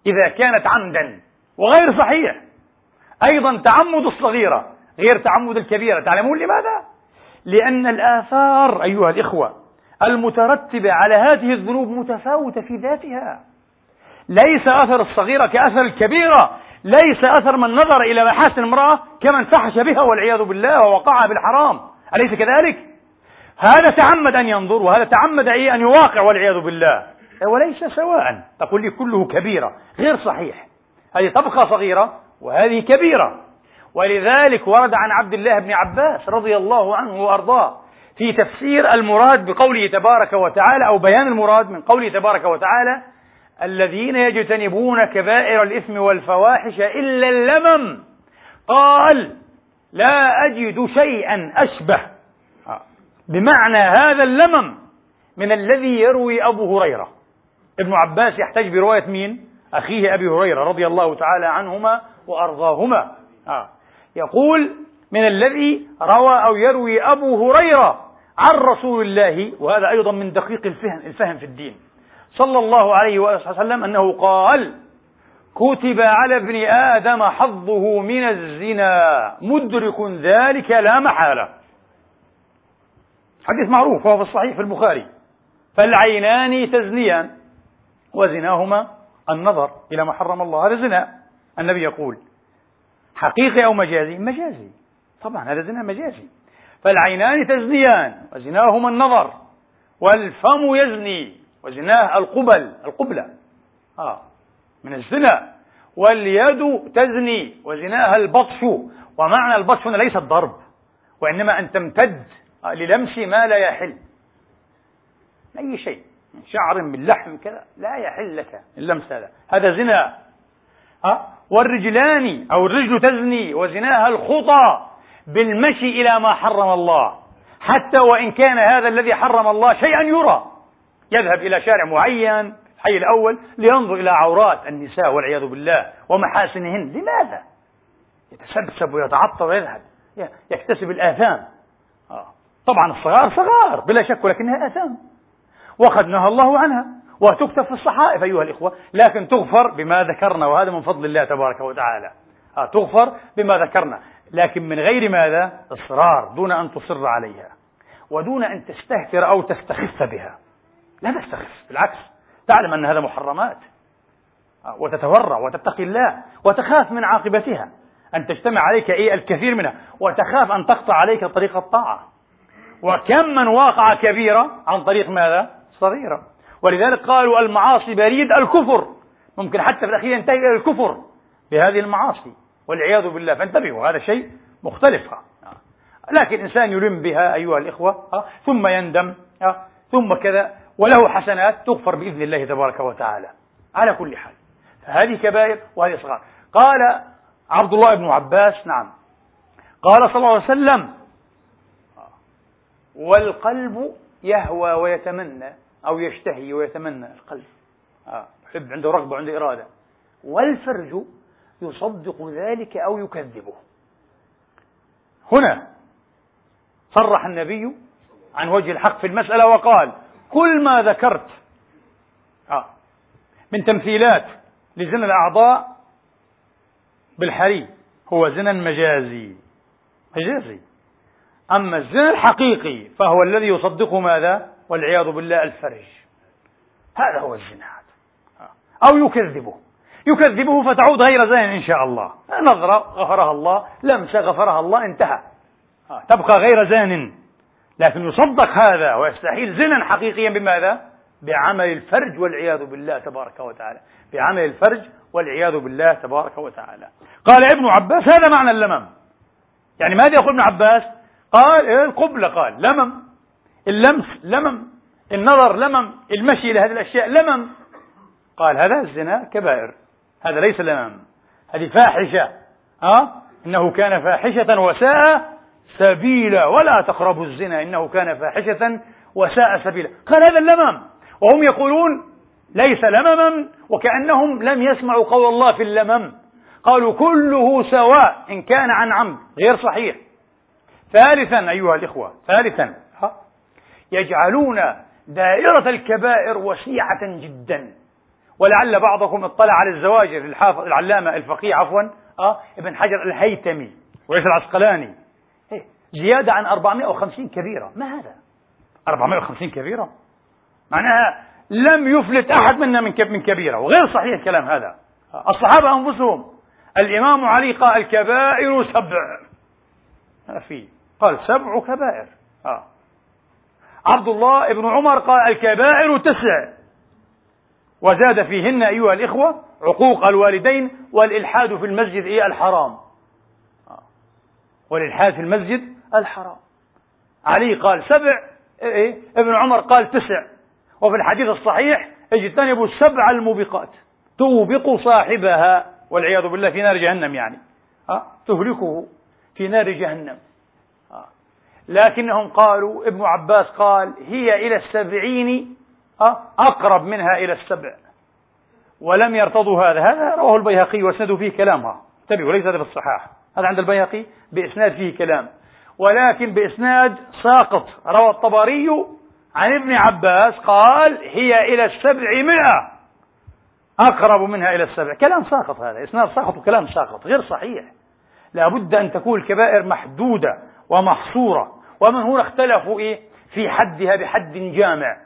إذا كانت عمدا وغير صحيح. أيضا تعمد الصغيرة. غير تعمد الكبيرة. تعلمون لماذا؟ لأن الآثار أيها الإخوة المترتبة على هذه الذنوب متفاوتة في ذاتها. ليس أثر الصغيرة كأثر الكبيرة. ليس أثر من نظر إلى محاسن امرأة كمن فحش بها والعياذ بالله ووقعها بالحرام. أليس كذلك؟ هذا تعمد أن ينظر وهذا تعمد أن يواقع والعياذ بالله. وليس سواء. تقول لي كله كبيرة. غير صحيح. هذه تبقى صغيرة وهذه كبيرة. ولذلك ورد عن عبد الله بن عباس رضي الله عنه وأرضاه في تفسير المراد بقوله تبارك وتعالى أو بيان المراد من قوله تبارك وتعالى الذين يجتنبون كبائر الإثم والفواحش إلا اللمم قال لا أجد شيئا أشبه بمعنى هذا اللمم من الذي يروي أبو هريرة ابن عباس يحتج برواية مين؟ أخيه أبي هريرة رضي الله تعالى عنهما وأرضاهما آه. يقول من الذي روى أو يروي أبو هريرة عن رسول الله وهذا أيضا من دقيق الفهم, الفهم في الدين. صلى الله عليه وسلم أنه قال كتب على ابن آدم حظه من الزنا مدرك ذلك لا محالة. حديث معروف وهو في الصحيح في البخاري. فالعينان تزنيان وزناهما النظر إلى ما حرم الله هذا زنا. النبي يقول حقيقي أو مجازي؟ مجازي. طبعا هذا زنا مجازي. فالعينان تزنيان وزناهما النظر والفم يزني وزناه القبل القبلة. آه من الزنا. واليد تزني وزناها البطش. ومعنى البطش هنا ليس الضرب وإنما أن تمتد للمس ما لا يحل. أي شيء من شعر من لحم كذا لا يحل لك اللمس هذا. هذا زنا. ها والرجلان أو الرجل تزني وزناها الخطى بالمشي إلى ما حرم الله. حتى وإن كان هذا الذي حرم الله شيئا يرى. يذهب إلى شارع معين الحي الأول لينظر إلى عورات النساء والعياذ بالله ومحاسنهن. لماذا؟ يتسبسب ويتعطر ويذهب يكتسب الآثام. آه. طبعا الصغار صغار بلا شك ولكنها آثام. وقد نهى الله عنها. وتكتب في الصحائف أيها الإخوة لكن تغفر بما ذكرنا وهذا من فضل الله تبارك وتعالى. آه تغفر بما ذكرنا. لكن من غير ماذا؟ إصرار دون أن تصر عليها ودون أن تستهتر أو تستخف بها. لا تستخف بالعكس تعلم أن هذا محرمات. آه وتتورع وتتقي الله وتخاف من عاقبتها. أن تجتمع عليك إيه الكثير منها وتخاف أن تقطع عليك طريق الطاعة. وكم من واقع كبيرة عن طريق ماذا؟ صغيرة. ولذلك قالوا المعاصي بريد الكفر. ممكن حتى في الأخير ينتهي إلى الكفر بهذه المعاصي والعياذ بالله. فانتبهوا هذا شيء مختلف. لكن إنسان يلم بها أيها الإخوة ثم يندم ثم كذا وله حسنات تغفر بإذن الله تبارك وتعالى. على كل حال فهذه كبائر وهذه صغار. قال عبد الله بن عباس نعم. قال صلى الله عليه وسلم والقلب يهوى ويتمنى. أو يشتهي ويتمنى القلب. آه. يحب عنده رغبة وعنده إرادة. والفرج يصدق ذلك أو يكذبه. هنا صرح النبي عن وجه الحق في المسألة وقال كل ما ذكرت آه، من تمثيلات لزنا الأعضاء بالحري هو زنا مجازي. مجازي. أما الزنا الحقيقي فهو الذي يصدقه ماذا؟ والعياذ بالله الفرج هذا هو الزنا أو يكذبه. يكذبه فتعود غير زين إن شاء الله. نظرة غفرها الله لمسة غفرها الله انتهى. تبقى غير زان لكن يصدق هذا ويستحيل زنا حقيقيا بماذا؟ بعمل الفرج والعياذ بالله تبارك وتعالى. بعمل الفرج والعياذ بالله تبارك وتعالى. قال ابن عباس هذا معنى اللمم. يعني ماذا يقول ابن عباس؟ قال القبلة قال لمم. اللمس لمم النظر لمم المشي إلى هذه الأشياء لمم. قال هذا الزنا كبائر هذا ليس لمم هذه فاحشة. أه؟ إنه كان فاحشة وساء سبيلا ولا تقربوا الزنا إنه كان فاحشة وساء سبيلا. قال هذا اللمم. وهم يقولون ليس لمما وكأنهم لم يسمعوا قول الله في اللمم. قالوا كله سواء إن كان عن عمد غير صحيح. ثالثا أيها الإخوة ثالثا. يجعلون دائرة الكبائر وسيعة جدا. ولعل بعضكم اطلع على الزواجر للحافظ العلامة الفقيه عفوا آه ابن حجر الهيتمي وليس العسقلاني. إيه زيادة عن 450 كبيرة. ما هذا؟ 450 كبيرة؟ معناها لم يفلت أحد منا من من كبيرة وغير صحيح الكلام هذا. الصحابة أنفسهم الإمام علي قال الكبائر سبع. ما في قال سبع كبائر. آه. عبد الله بن عمر قال الكبائر تسع وزاد فيهن أيها الإخوة عقوق الوالدين والإلحاد في المسجد إيه الحرام. والإلحاد في المسجد الحرام علي قال سبع إيه ابن عمر قال تسع وفي الحديث الصحيح اجتنبوا السبع الموبقات توبق صاحبها والعياذ بالله في نار جهنم يعني؟ تهلكه في نار جهنم؟ لكنهم قالوا ابن عباس قال هي إلى السبعين أه؟ أقرب منها إلى السبع. ولم يرتضوا هذا. هذا رواه البيهقي واسنده فيه كلامها. انتبهوا ليس هذا في الصحاح. هذا عند البيهقي بإسناد فيه كلام. ولكن بإسناد ساقط. روى الطبري عن ابن عباس قال هي إلى السبعمائة أقرب منها إلى السبع. كلام ساقط هذا. إسناد ساقط وكلام ساقط. غير صحيح. لابد أن تكون الكبائر محدودة ومحصورة. ومن هنا اختلفوا إيه؟ في حدها بحد جامع.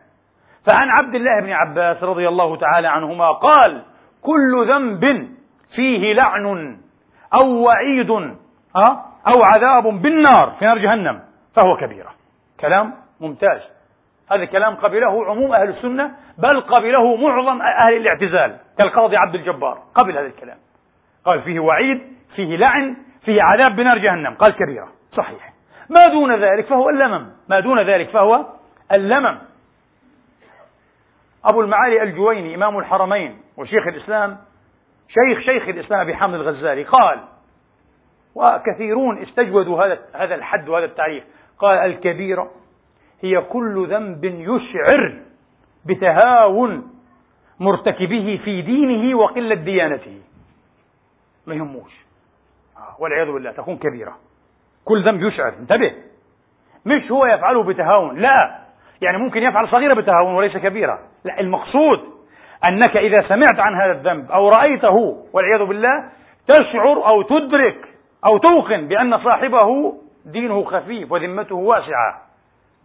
فعن عبد الله بن عباس رضي الله تعالى عنهما قال كل ذنب فيه لعن أو وعيد أه؟ أو عذاب بالنار في نار جهنم فهو كبيرة. كلام ممتاز. هذا الكلام قبله عموم أهل السنة بل قبله معظم أهل الاعتزال كالقاضي عبد الجبار قبل هذا الكلام. قال فيه وعيد فيه لعن فيه عذاب بنار جهنم. قال كبيرة. صحيح. ما دون ذلك فهو اللمم. ما دون ذلك فهو اللمم. أبو المعالي الجويني إمام الحرمين وشيخ الإسلام شيخ شيخ الإسلام أبي حامد الغزالي قال وكثيرون استجودوا هذا هذا الحد وهذا التعريف. قال الكبيرة هي كل ذنب يشعر بتهاون مرتكبه في دينه وقلة ديانته. ما يهموش. آه، والعياذ بالله تكون كبيرة. كل ذنب يشعر. انتبه. مش هو يفعله بتهاون. لا. يعني ممكن يفعل صغيرة بتهاون وليس كبيرة. لا المقصود أنك إذا سمعت عن هذا الذنب أو رأيته والعياذ بالله تشعر أو تدرك أو توقن بأن صاحبه دينه خفيف وذمته واسعة.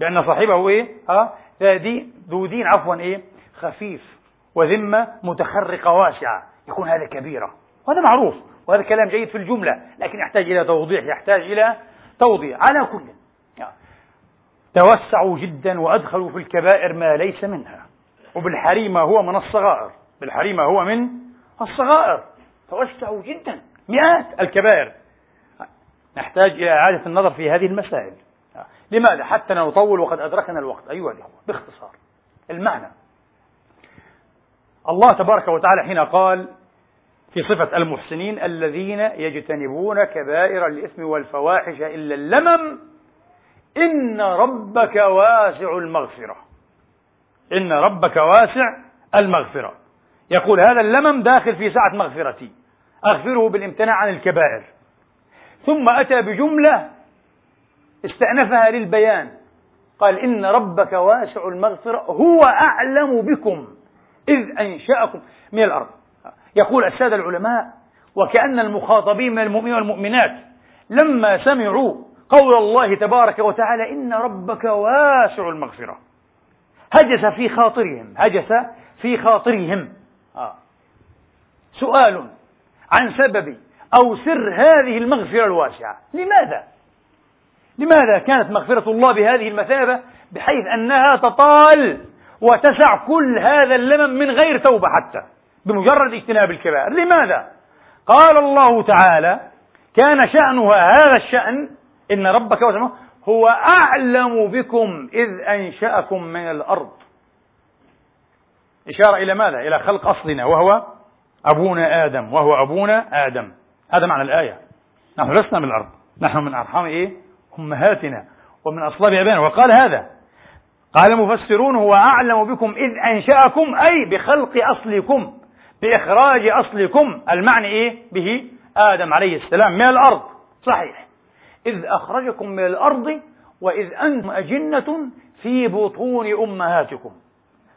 بأن صاحبه إيه؟ ها؟ دي ذو دين عفوا إيه؟ خفيف وذمة متخرقة واسعة. يكون هذا كبيرة. وهذا معروف. وهذا كلام جيد في الجملة لكن يحتاج إلى توضيح يحتاج إلى توضيح على كل. توسعوا جدا وأدخلوا في الكبائر ما ليس منها. وبالحريم ما هو من الصغائر. بالحريم ما هو من الصغائر. توسعوا جدا. مئات الكبائر. نحتاج إلى إعادة النظر في هذه المسائل. لماذا؟ حتى نطول وقد أدركنا الوقت. أيها الإخوة باختصار المعنى. الله تبارك وتعالى حين قال في صفة المحسنين الذين يجتنبون كبائر الإثم والفواحش إلا اللمم. إن ربك واسع المغفرة. إن ربك واسع المغفرة. يقول هذا اللمم داخل في سعة مغفرتي. أغفره بالامتناع عن الكبائر. ثم أتى بجملة استأنفها للبيان. قال إن ربك واسع المغفرة هو أعلم بكم إذ أنشأكم من الأرض. يقول السادة العلماء وكأن المخاطبين من المؤمنين والمؤمنات لما سمعوا قول الله تبارك وتعالى إن ربك واسع المغفرة هجس في خاطرهم هجس في خاطرهم آه. سؤال عن سبب أو سر هذه المغفرة الواسعة لماذا؟ لماذا كانت مغفرة الله بهذه المثابة بحيث أنها تطال وتسع كل هذا اللمم من غير توبة حتى بمجرد اجتناب الكبائر. لماذا؟ قال الله تعالى كان شأنها هذا الشأن إن ربك هو أعلم بكم إذ أنشأكم من الأرض. إشارة إلى ماذا؟ إلى خلق أصلنا وهو أبونا آدم وهو أبونا آدم. هذا معنى الآية. نحن لسنا من الأرض. نحن من أرحام إيه؟ أمهاتنا ومن أصلاب أبائنا وقال هذا قال المفسرون هو أعلم بكم إذ أنشأكم أي بخلق أصلكم. بإخراج أصلكم. المعنى إيه؟ به آدم عليه السلام من الأرض. صحيح. إذ أخرجكم من الأرض وإذ أنتم أجنة في بطون أمهاتكم.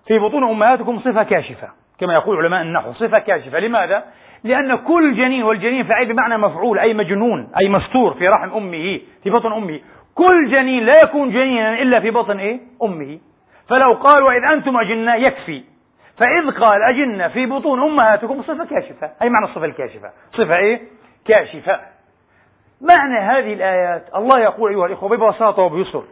في بطون أمهاتكم صفة كاشفة. كما يقول علماء النحو صفة كاشفة. لماذا؟ لأن كل جنين والجنين فعيل بمعنى مفعول أي مجنون أي مستور في رحم أمه في بطن أمه. كل جنين لا يكون جنينا إلا في بطن إيه؟ أمه. فلو قال وإذ أنتم أجنة يكفي. فإذ قال أجنة في بطون أمهاتكم صفة كاشفة. أي معنى الصفة الكاشفة؟ صفة إيه؟ كاشفة. معنى هذه الآيات الله يقول أيها الإخوة ببساطة وبيسر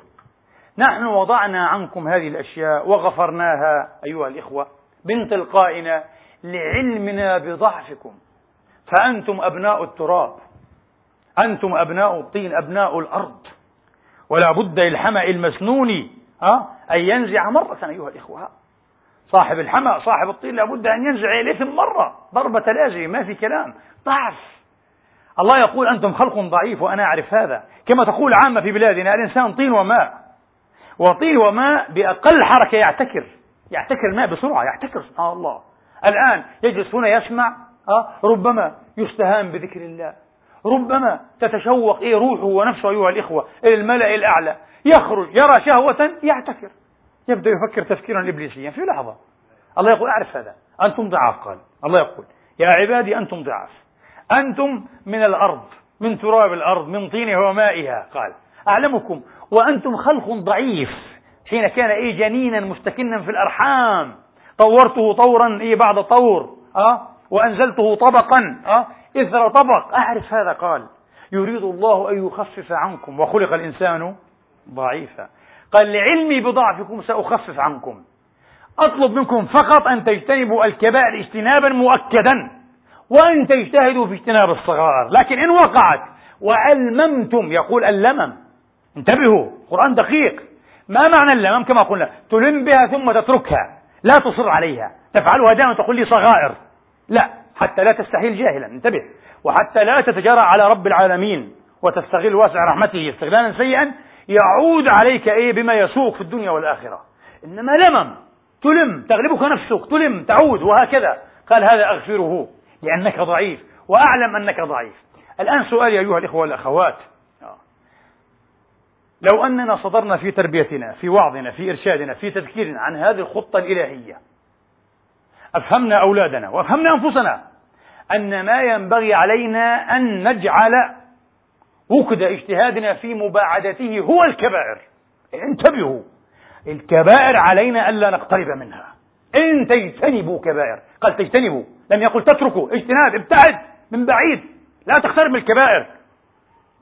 نحن وضعنا عنكم هذه الأشياء وغفرناها أيها الإخوة من تلقائنا لعلمنا بضعفكم. فأنتم أبناء التراب أنتم أبناء الطين أبناء الأرض. ولا بد للحمأ المسنون ها أن ينزع مرة أيها الإخوة. صاحب الحمأ صاحب الطين لابد أن ينزع الإثم مرة ضربة لازمة ما في كلام. ضعف. الله يقول أنتم خلق ضعيف وأنا أعرف هذا. كما تقول عامة في بلادنا الإنسان طين وماء. وطين وماء بأقل حركة يعتكر. يعتكر الماء بسرعة يعتكر. سبحان الله. الآن يجلس هنا يسمع. أه ربما يستهان بذكر الله. ربما تتشوق إيه روحه ونفسه أيها الإخوة إلى الملأ الأعلى. يخرج يرى شهوة يعتكر. يبدأ يفكر تفكيرا إبليسيا في لحظة. الله يقول أعرف هذا. أنتم ضعاف قال الله يقول يا عبادي أنتم ضعاف. أنتم من الأرض من تراب الأرض من طينها ومائها. قال أعلمكم وأنتم خلق ضعيف. حين كان إيه جنينا مستكنا في الأرحام. طورته طورا إيه بعد طور أه؟ وأنزلته طبقا أه؟ إثر طبق. أعرف هذا. قال يريد الله أن يخفف عنكم وخلق الإنسان ضعيفا. قال لعلمي بضعفكم سأخفف عنكم. أطلب منكم فقط أن تجتنبوا الكبائر اجتنابا مؤكدا وأن تجتهدوا في اجتناب الصغار. لكن إن وقعت وألممتم يقول اللمم انتبهوا القرآن دقيق. ما معنى اللمم كما قلنا تلم بها ثم تتركها لا تصر عليها. تفعلها دائما تقول لي صغائر. لا حتى لا تستحيل جاهلا. انتبه. وحتى لا تتجرأ على رب العالمين وتستغل واسع رحمته استغلالا سيئا يعود عليك إيه بما يسوق في الدنيا والآخرة. إنما لمم تلم تغلبك نفسك تلم تعود وهكذا. قال هذا أغفره لأنك ضعيف وأعلم أنك ضعيف. الآن سؤالي أيها الإخوة والأخوات. لو أننا صدرنا في تربيتنا في وعظنا في إرشادنا في تذكيرنا عن هذه الخطة الإلهية أفهمنا أولادنا وأفهمنا أنفسنا أن ما ينبغي علينا أن نجعل وكد اجتهادنا في مباعدته هو الكبائر. انتبهوا. الكبائر علينا ألا نقترب منها. إن تجتنبوا كبائر. قال تجتنبوا. لم يقل تتركوا. اجتناب ابتعد من بعيد. لا تقترب من الكبائر.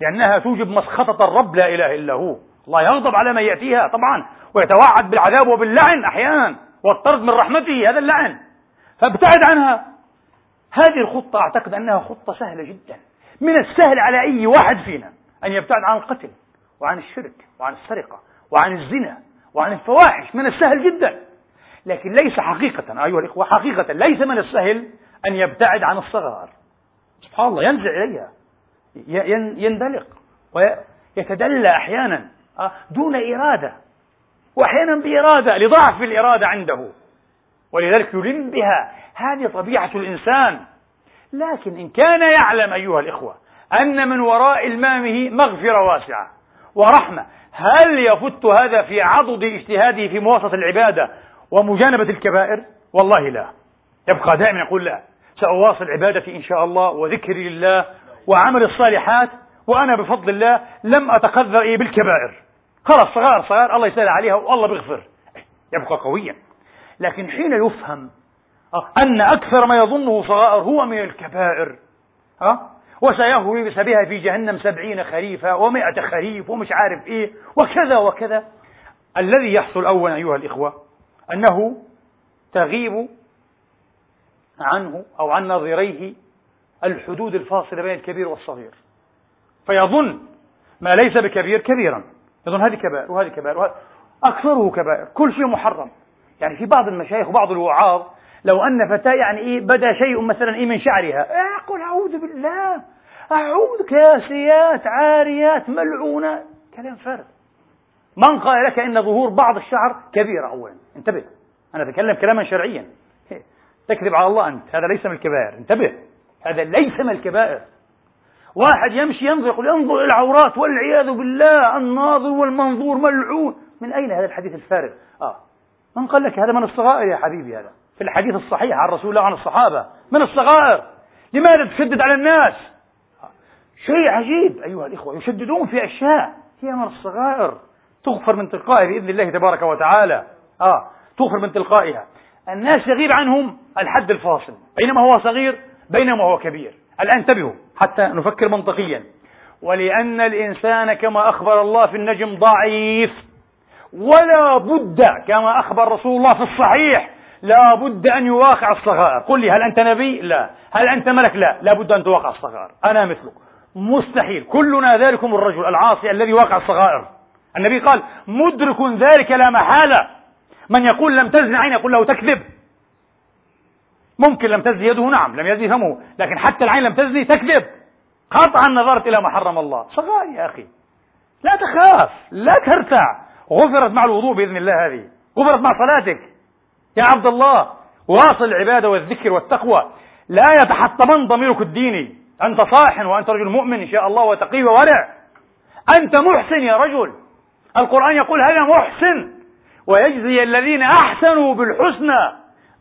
لأنها توجب مسخطة الرب لا إله إلا هو. الله يغضب على من يأتيها طبعا ويتوعد بالعذاب وباللعن أحيانا والطرد من رحمته هذا اللعن. فابتعد عنها. هذه الخطة أعتقد أنها خطة سهلة جدا. من السهل على أي واحد فينا أن يبتعد عن القتل وعن الشرك وعن السرقة وعن الزنا وعن الفواحش من السهل جدا. لكن ليس حقيقة أيها الإخوة حقيقة ليس من السهل أن يبتعد عن الصغار. سبحان الله ينزع إليها يندلق ويتدلى أحيانا آه، دون إرادة. وأحيانا بإرادة لضعف الإرادة عنده. ولذلك يلم بها هذه طبيعة الإنسان. لكن إن كان يعلم أيها الإخوة أن من وراء إلمامه مغفرة واسعة ورحمة هل يفت هذا في عضد اجتهاده في مواصلة العبادة ومجانبة الكبائر؟ والله لا. يبقى دائما يقول لا. سأواصل عبادتي إن شاء الله وذكري لله وعمل الصالحات وأنا بفضل الله لم أتقذر إيه بالكبائر. خلاص صغار صغار الله يسهل عليها والله بيغفر. يبقى قويا. لكن حين يفهم أن أكثر ما يظنه صغائر هو من الكبائر. ها آه، وسيهوي بسببها في جهنم سبعين خريفا ومائة خريف ومش عارف إيه وكذا وكذا. الذي يحصل أولا أيها الإخوة أنه تغيب عنه أو عن نظيريه الحدود الفاصلة بين الكبير والصغير. فيظن ما ليس بكبير كبيرا. يظن هذه كبائر وهذه كبائر وهذه أكثره كبائر. كل شيء محرم. يعني في بعض المشايخ وبعض الوعاظ لو أن فتاة يعني إيه بدا شيء مثلا إيه من شعرها. أقول أعوذ بالله. أعوذ كاسيات عاريات ملعونات كلام فارغ من قال لك إن ظهور بعض الشعر كبيرة أولا. انتبه. أنا أتكلم كلاما شرعيا. تكذب على الله أنت. هذا ليس من الكبائر. انتبه. هذا ليس من الكبائر. واحد يمشي ينظر يقول انظر إلى العورات والعياذ بالله. الناظر والمنظور ملعون. من أين هذا الحديث الفارغ؟ آه. من قال لك هذا من الصغائر يا حبيبي هذا؟ في الحديث الصحيح عن رسول الله عن الصحابة. من الصغائر. لماذا تشدد على الناس؟ شيء عجيب أيها الإخوة. يشددون في أشياء. هي من الصغائر. تغفر من تلقائها بإذن الله تبارك وتعالى. آه. تغفر من تلقائها. الناس يغيب عنهم الحد الفاصل. بينما هو صغير بينما هو كبير. الآن انتبهوا حتى نفكر منطقيا. ولأن الإنسان كما أخبر الله في النجم ضعيف. ولا بد كما أخبر رسول الله في الصحيح لا بد أن يواقع الصغائر. قل لي هل أنت نبي؟ لا. هل أنت ملك؟ لا. لا بد أن تواقع الصغائر. أنا مثلك. مستحيل. كلنا ذلكم الرجل العاصي الذي واقع الصغائر. النبي قال مدرك ذلك لا محالة. من يقول لم تزن عين يقول له تكذب. ممكن لم تزني يده نعم لم يزني فمه لكن حتى العين لم تزني تكذب. قطعا نظرت إلى ما حرم الله. صغائر يا أخي. لا تخاف لا ترتع. غفرت مع الوضوء بإذن الله هذه. غفرت مع صلاتك. يا عبد الله واصل العبادة والذكر والتقوى. لا يتحطمن ضميرك الديني. أنت صاح وأنت رجل مؤمن إن شاء الله وتقي وورع. أنت محسن يا رجل. القرآن يقول هذا محسن. ويجزي الذين أحسنوا بالحسنى.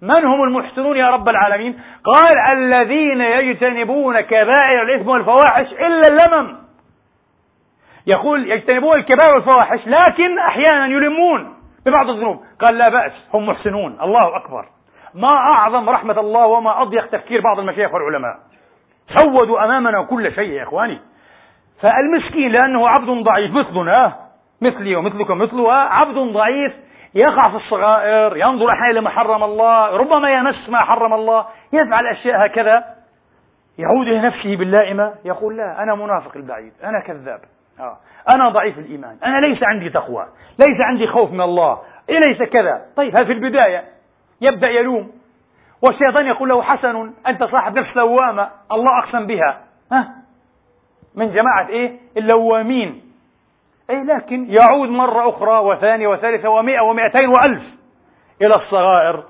من هم المحسنون يا رب العالمين؟ قال الذين يجتنبون كبائر الإثم والفواحش إلا اللمم. يقول يجتنبون الكبائر والفواحش لكن أحيانا يلمون. ببعض الذنوب. قال لا بأس هم محسنون. الله أكبر. ما أعظم رحمة الله وما أضيق تفكير بعض المشايخ والعلماء. سودوا أمامنا كل شيء يا إخواني. فالمسكين لأنه عبد ضعيف مثلنا مثلي ومثلكم مثلها عبد ضعيف يقع في الصغائر ينظر أحيانا لما حرم الله ربما يمس ما حرم الله يفعل أشياء هكذا. يعود إلى نفسه باللائمة يقول لا أنا منافق البعيد أنا كذاب. آه. أنا ضعيف الإيمان أنا ليس عندي تقوى ليس عندي خوف من الله ليس كذا؟ طيب هذا في البداية يبدأ يلوم؟ والشيطان يقول له حسن أنت صاحب نفس لوامة الله أقسم بها. ها؟ من جماعة إيه؟ اللوامين. أي لكن يعود مرة أخرى وثانية وثالثة ومئة ومئتين وألف إلى الصغائر.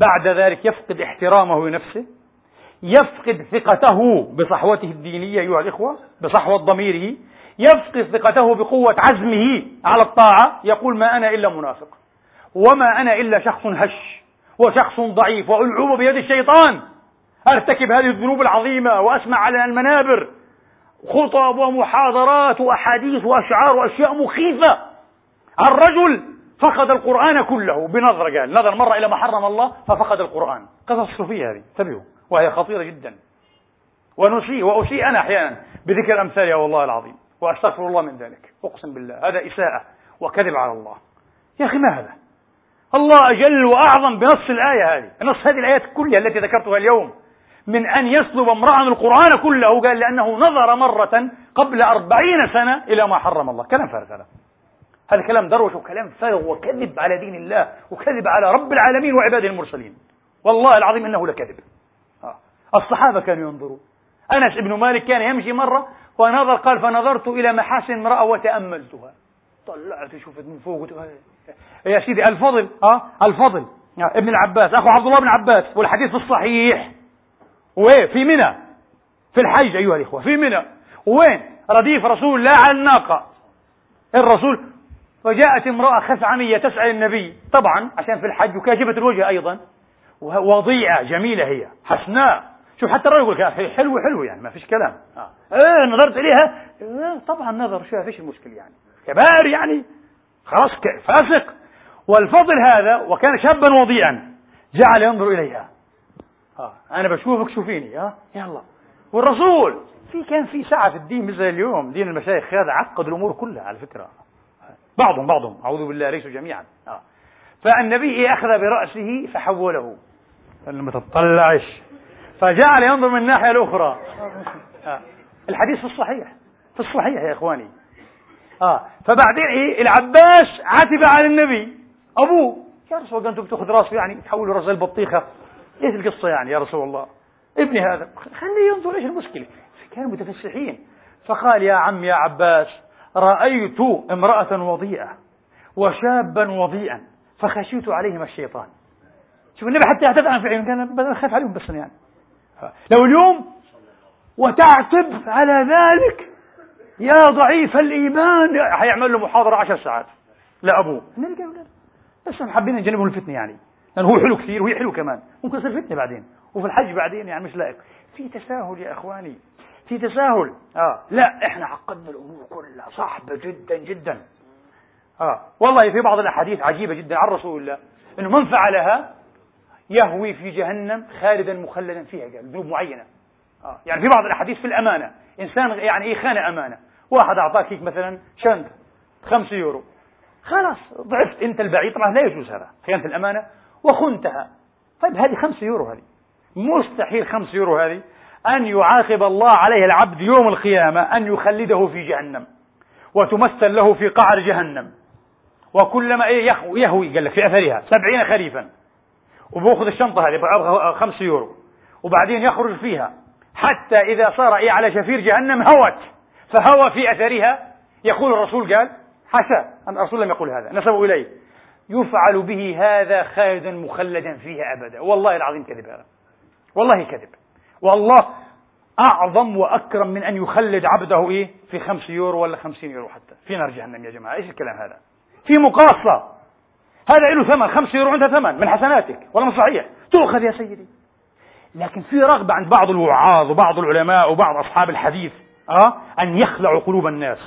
بعد ذلك يفقد احترامه لنفسه يفقد ثقته بصحوته الدينية أيها الإخوة بصحوة ضميره يفقد ثقته بقوة عزمه على الطاعة يقول ما أنا إلا منافق وما أنا إلا شخص هش وشخص ضعيف وألعوب بيد الشيطان. أرتكب هذه الذنوب العظيمة وأسمع على المنابر. خطب ومحاضرات وأحاديث وأشعار وأشياء مخيفة. الرجل فقد القرآن كله بنظرة قال نظر مرة إلى ما حرم الله ففقد القرآن. قصص الصوفية هذه انتبهوا وهي خطيرة جدا. ونسيء وأسيء أنا أحيانا بذكر أمثالها والله العظيم. وأستغفر الله من ذلك. أقسم بالله هذا إساءة وكذب على الله. يا أخي ما هذا؟ الله أجل وأعظم بنص الآية هذه. نص هذه الآيات كلها التي ذكرتها اليوم. من أن يسلب امرأ القرآن كله قال لأنه نظر مرة قبل أربعين سنة إلى ما حرم الله. كلام فارغ هذا. هذا كلام دروش وكلام فارغ وكذب على دين الله وكذب على رب العالمين وعباده المرسلين. والله العظيم إنه لكذب. آه. الصحابة كانوا ينظرون. أنس بن مالك كان يمشي مرة ونظر قال فنظرت إلى محاسن امرأة وتأملتها. طلعت شفت من فوق يا سيدي الفضل آه الفضل. ابن العباس أخو عبد الله بن عباس والحديث الصحيح. وين؟ في منى. في الحج أيها الإخوة في منى. وين؟ رديف رسول الله على الناقة. الرسول وجاءت امرأة خثعمية تسأل النبي طبعا عشان في الحج وكاشفة الوجه أيضا. وضيعة جميلة هي حسناء. شوف حتى الرجل يقول حلوة حلوة يعني ما فيش كلام. آه. إيه نظرت إليها. إيه طبعا نظر شوف فيش المشكلة يعني. كبار يعني. خلاص فاسق. والفضل هذا وكان شابا وضيعا جعل ينظر إليها. آه. أنا بشوفك شوفيني. آه. يلا. والرسول في كان في سعة في الدين مثل اليوم دين المشايخ هذا عقد الأمور كلها على فكرة. بعضهم بعضهم. أعوذ بالله ليسوا جميعا. آه. فالنبي أخذ برأسه فحوله. لما تطلعش. فجعل ينظر من الناحية الأخرى. آه. الحديث في الصحيح. في الصحيح يا إخواني. آه. فبعدين إيه؟ العباس عتب على النبي. أبوه. يا رسول الله أنتم بتأخذ رأسه يعني؟ تحولوا رأس البطيخة. إيش القصة يعني يا رسول الله؟ ابني هذا. خليه ينظر إيش المشكلة؟ كانوا متفسحين. فقال يا عم يا عباس رأيت امرأة وضيئة وشابا وضيئا فخشيت عليهما الشيطان. شوف النبي حتى اعتذر عن فعلهم كان خاف عليهم بس يعني. لو اليوم وتعتب على ذلك يا ضعيف الإيمان حيعمل له محاضرة عشر ساعات لا أبوه النبي قال لا بس حابين نجنبه الفتنة يعني. لأنه هو حلو كثير وهي حلو كمان. ممكن يصير فتنة بعدين وفي الحج بعدين يعني مش لائق. في تساهل يا إخواني في تساهل. آه. لا إحنا عقدنا الأمور كلها صعبة جدا جدا. آه. والله في بعض الأحاديث عجيبة جدا عن رسول الله إنه من فعلها يهوي في جهنم خالدا مخلدا فيها قال ذنوب معينة. آه. يعني في بعض الأحاديث في الأمانة إنسان يعني إيه خان أمانة؟ واحد أعطاك هيك مثلا شنطه خمسة يورو. خلاص ضعفت أنت البعيد طبعا لا يجوز هذا. خيانة الأمانة وخنتها. طيب هذه خمسة يورو هذه. مستحيل خمسة يورو هذه أن يعاقب الله عليه العبد يوم القيامة أن يخلده في جهنم وتمثل له في قعر جهنم. وكلما إيه يهوي قال لك في أثرها سبعين خريفا. وبأخذ الشنطة هذه خمس يورو وبعدين يخرج فيها. حتى إذا صار إيه على شفير جهنم هوت. فهوى في أثرها. يقول الرسول قال حاشا أن الرسول لم يقل هذا نسبوا إليه. يفعل به هذا خالدا مخلدا فيها أبدا. والله العظيم كذب هذا. والله كذب. والله أعظم وأكرم من أن يخلد عبده إيه؟ في خمس يورو ولا خمسين يورو حتى. في نار جهنم يا جماعة إيش الكلام هذا؟ في مقاصة. هذا له ثمن خمس يورو عندها ثمن من حسناتك ولا من صحيح تؤخذ يا سيدي لكن في رغبة عند بعض الوعاظ وبعض العلماء وبعض أصحاب الحديث أه؟ أن يخلعوا قلوب الناس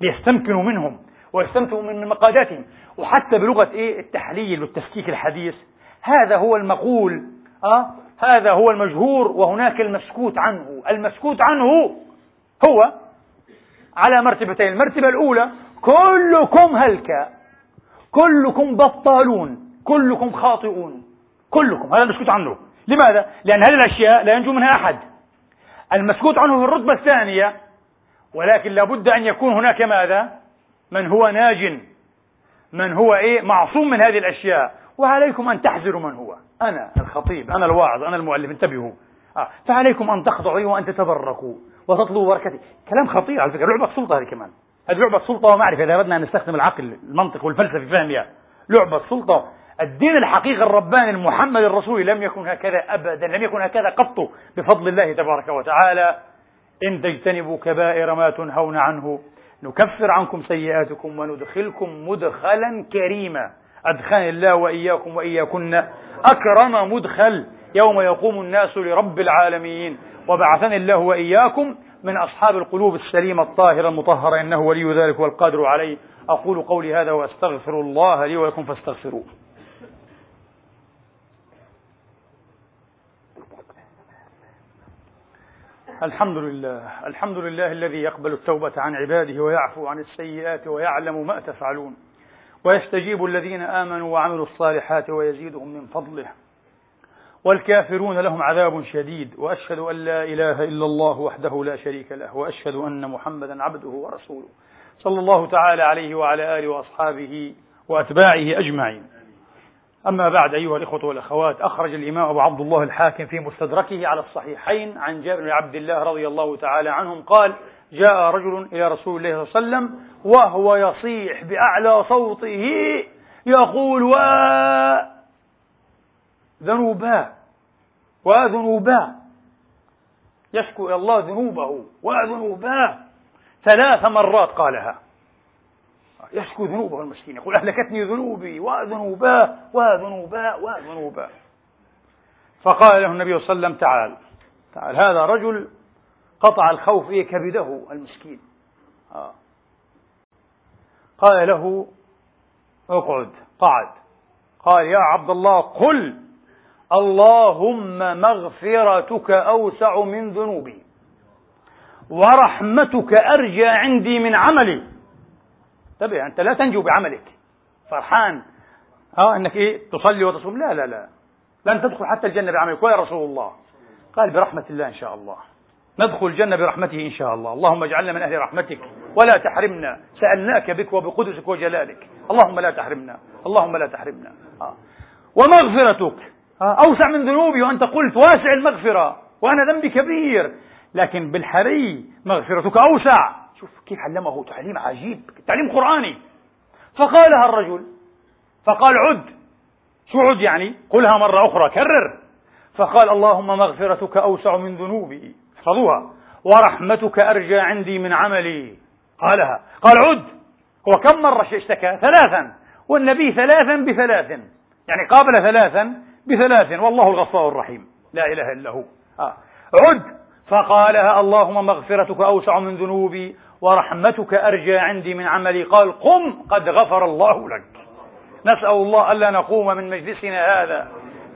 ليستمكنوا منهم ويستمكنوا من مقاداتهم وحتى بلغة إيه التحليل والتفكيك الحديث هذا هو المقول أه؟ هذا هو المجهور وهناك المسكوت عنه المسكوت عنه هو على مرتبتين المرتبة الأولى كلكم هلكة كلكم بطالون كلكم خاطئون. كلكم هذا المسكوت عنه. لماذا؟ لأن هذه الأشياء لا ينجو منها أحد. المسكوت عنه في الرتبة الثانية ولكن لابد أن يكون هناك ماذا؟ من هو ناج من هو إيه؟ معصوم من هذه الأشياء. وعليكم أن تحذروا من هو. أنا الخطيب أنا الواعظ أنا المؤلف انتبهوا. آه. فعليكم أن تخضعوا وأن تتبركوا وتطلبوا بركتي. كلام خطير على فكرة لعبة سلطة هذه كمان. لعبة سلطة ومعرفة إذا أردنا أن نستخدم العقل المنطق والفلسفة في فهمها لعبة سلطة الدين الحقيقي الرباني المحمد الرسولي لم يكن هكذا أبدا لم يكن هكذا قط بفضل الله تبارك وتعالى. إن تجتنبوا كبائر ما تنهون عنه نكفر عنكم سيئاتكم وندخلكم مدخلا كريما. أدخلني الله وإياكم وإياكن. أكرم مدخل يوم يقوم الناس لرب العالمين. وبعثني الله وإياكم من أصحاب القلوب السليمة الطاهرة المطهرة إنه ولي ذلك والقادر عليه. أقول قولي هذا وأستغفر الله لي ولكم فاستغفروه. الحمد لله الحمد لله الذي يقبل التوبة عن عباده ويعفو عن السيئات ويعلم ما تفعلون. ويستجيب الذين آمنوا وعملوا الصالحات ويزيدهم من فضله. والكافرون لهم عذاب شديد وأشهد أن لا إله إلا الله وحده لا شريك له وأشهد أن محمدا عبده ورسوله. صلى الله تعالى عليه وعلى آله وأصحابه وأتباعه أجمعين. أما بعد أيها الإخوة والأخوات أخرج الإمام أبو عبد الله الحاكم في مستدركه على الصحيحين عن جابر بن عبد الله رضي الله تعالى عنهم قال جاء رجل إلى رسول الله صلى الله عليه وسلم وهو يصيح بأعلى صوته يقول و ذنوبا وذنوبا. يشكو إلى الله ذنوبه وذنوباه ثلاث مرات قالها. يشكو ذنوبه المسكين يقول أهلكتني ذنوبي وذنوباه وذنوباه وذنوباه فقال له النبي صلى الله عليه وسلم تعال تعال هذا رجل قطع الخوف في كبده المسكين. آه. قال له اقعد قعد. قال يا عبد الله قل. اللهم مغفرتك أوسع من ذنوبي. ورحمتك أرجى عندي من عملي. انتبه أنت لا تنجو بعملك. فرحان. آه إنك إيه تصلي وتصوم. لا لا لا. لن تدخل حتى الجنة بعملك. ويا رسول الله. قال برحمة الله إن شاء الله. ندخل الجنة برحمته إن شاء الله. اللهم اجعلنا من أهل رحمتك. ولا تحرمنا. سألناك بك وبقدسك وجلالك. اللهم لا تحرمنا. اللهم لا تحرمنا. آه. ومغفرتك. أوسع من ذنوبي وأنت قلت واسع المغفرة وأنا ذنبي كبير. لكن بالحري مغفرتك أوسع. شوف كيف علمه تعليم عجيب تعليم قرآني. فقالها الرجل فقال عد. شو عد يعني؟ قلها مرة أخرى كرر. فقال اللهم مغفرتك أوسع من ذنوبي. احفظوها. ورحمتك أرجى عندي من عملي. قالها. قال عد. هو كم مرة اشتكى ثلاثا. والنبي ثلاثا بثلاث. يعني قابل ثلاثا. بثلاث والله الغفار الرحيم. لا إله إلا هو. آه. عد. فقالها اللهم مغفرتك أوسع من ذنوبي ورحمتك أرجى عندي من عملي. قال قم قد غفر الله لك. نسأل الله ألا نقوم من مجلسنا هذا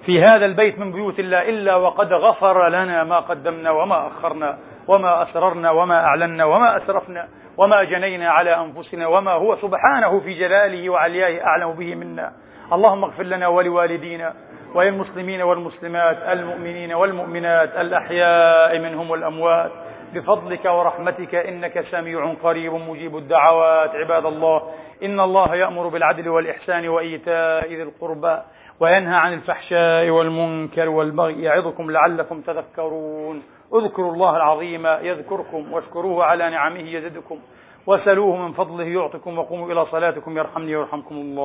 في هذا البيت من بيوت الله إلا وقد غفر لنا ما قدمنا وما أخرنا وما أسررنا وما أعلنا وما أسرفنا وما جنينا على أنفسنا وما هو سبحانه في جلاله وعليائه أعلم به منا. اللهم اغفر لنا ولوالدينا وللمسلمين والمسلمات المؤمنين والمؤمنات الأحياء منهم والأموات. بفضلك ورحمتك إنك سميع قريب مجيب الدعوات. عباد الله إن الله يأمر بالعدل والإحسان وإيتاء ذي القربى وينهى عن الفحشاء والمنكر والبغي. يعظكم لعلكم تذكرون. اذكروا الله العظيم يذكركم واشكروه على نعمه يزدكم. وسلوه من فضله يعطكم وقوموا إلى صلاتكم. يرحمني ويرحمكم الله.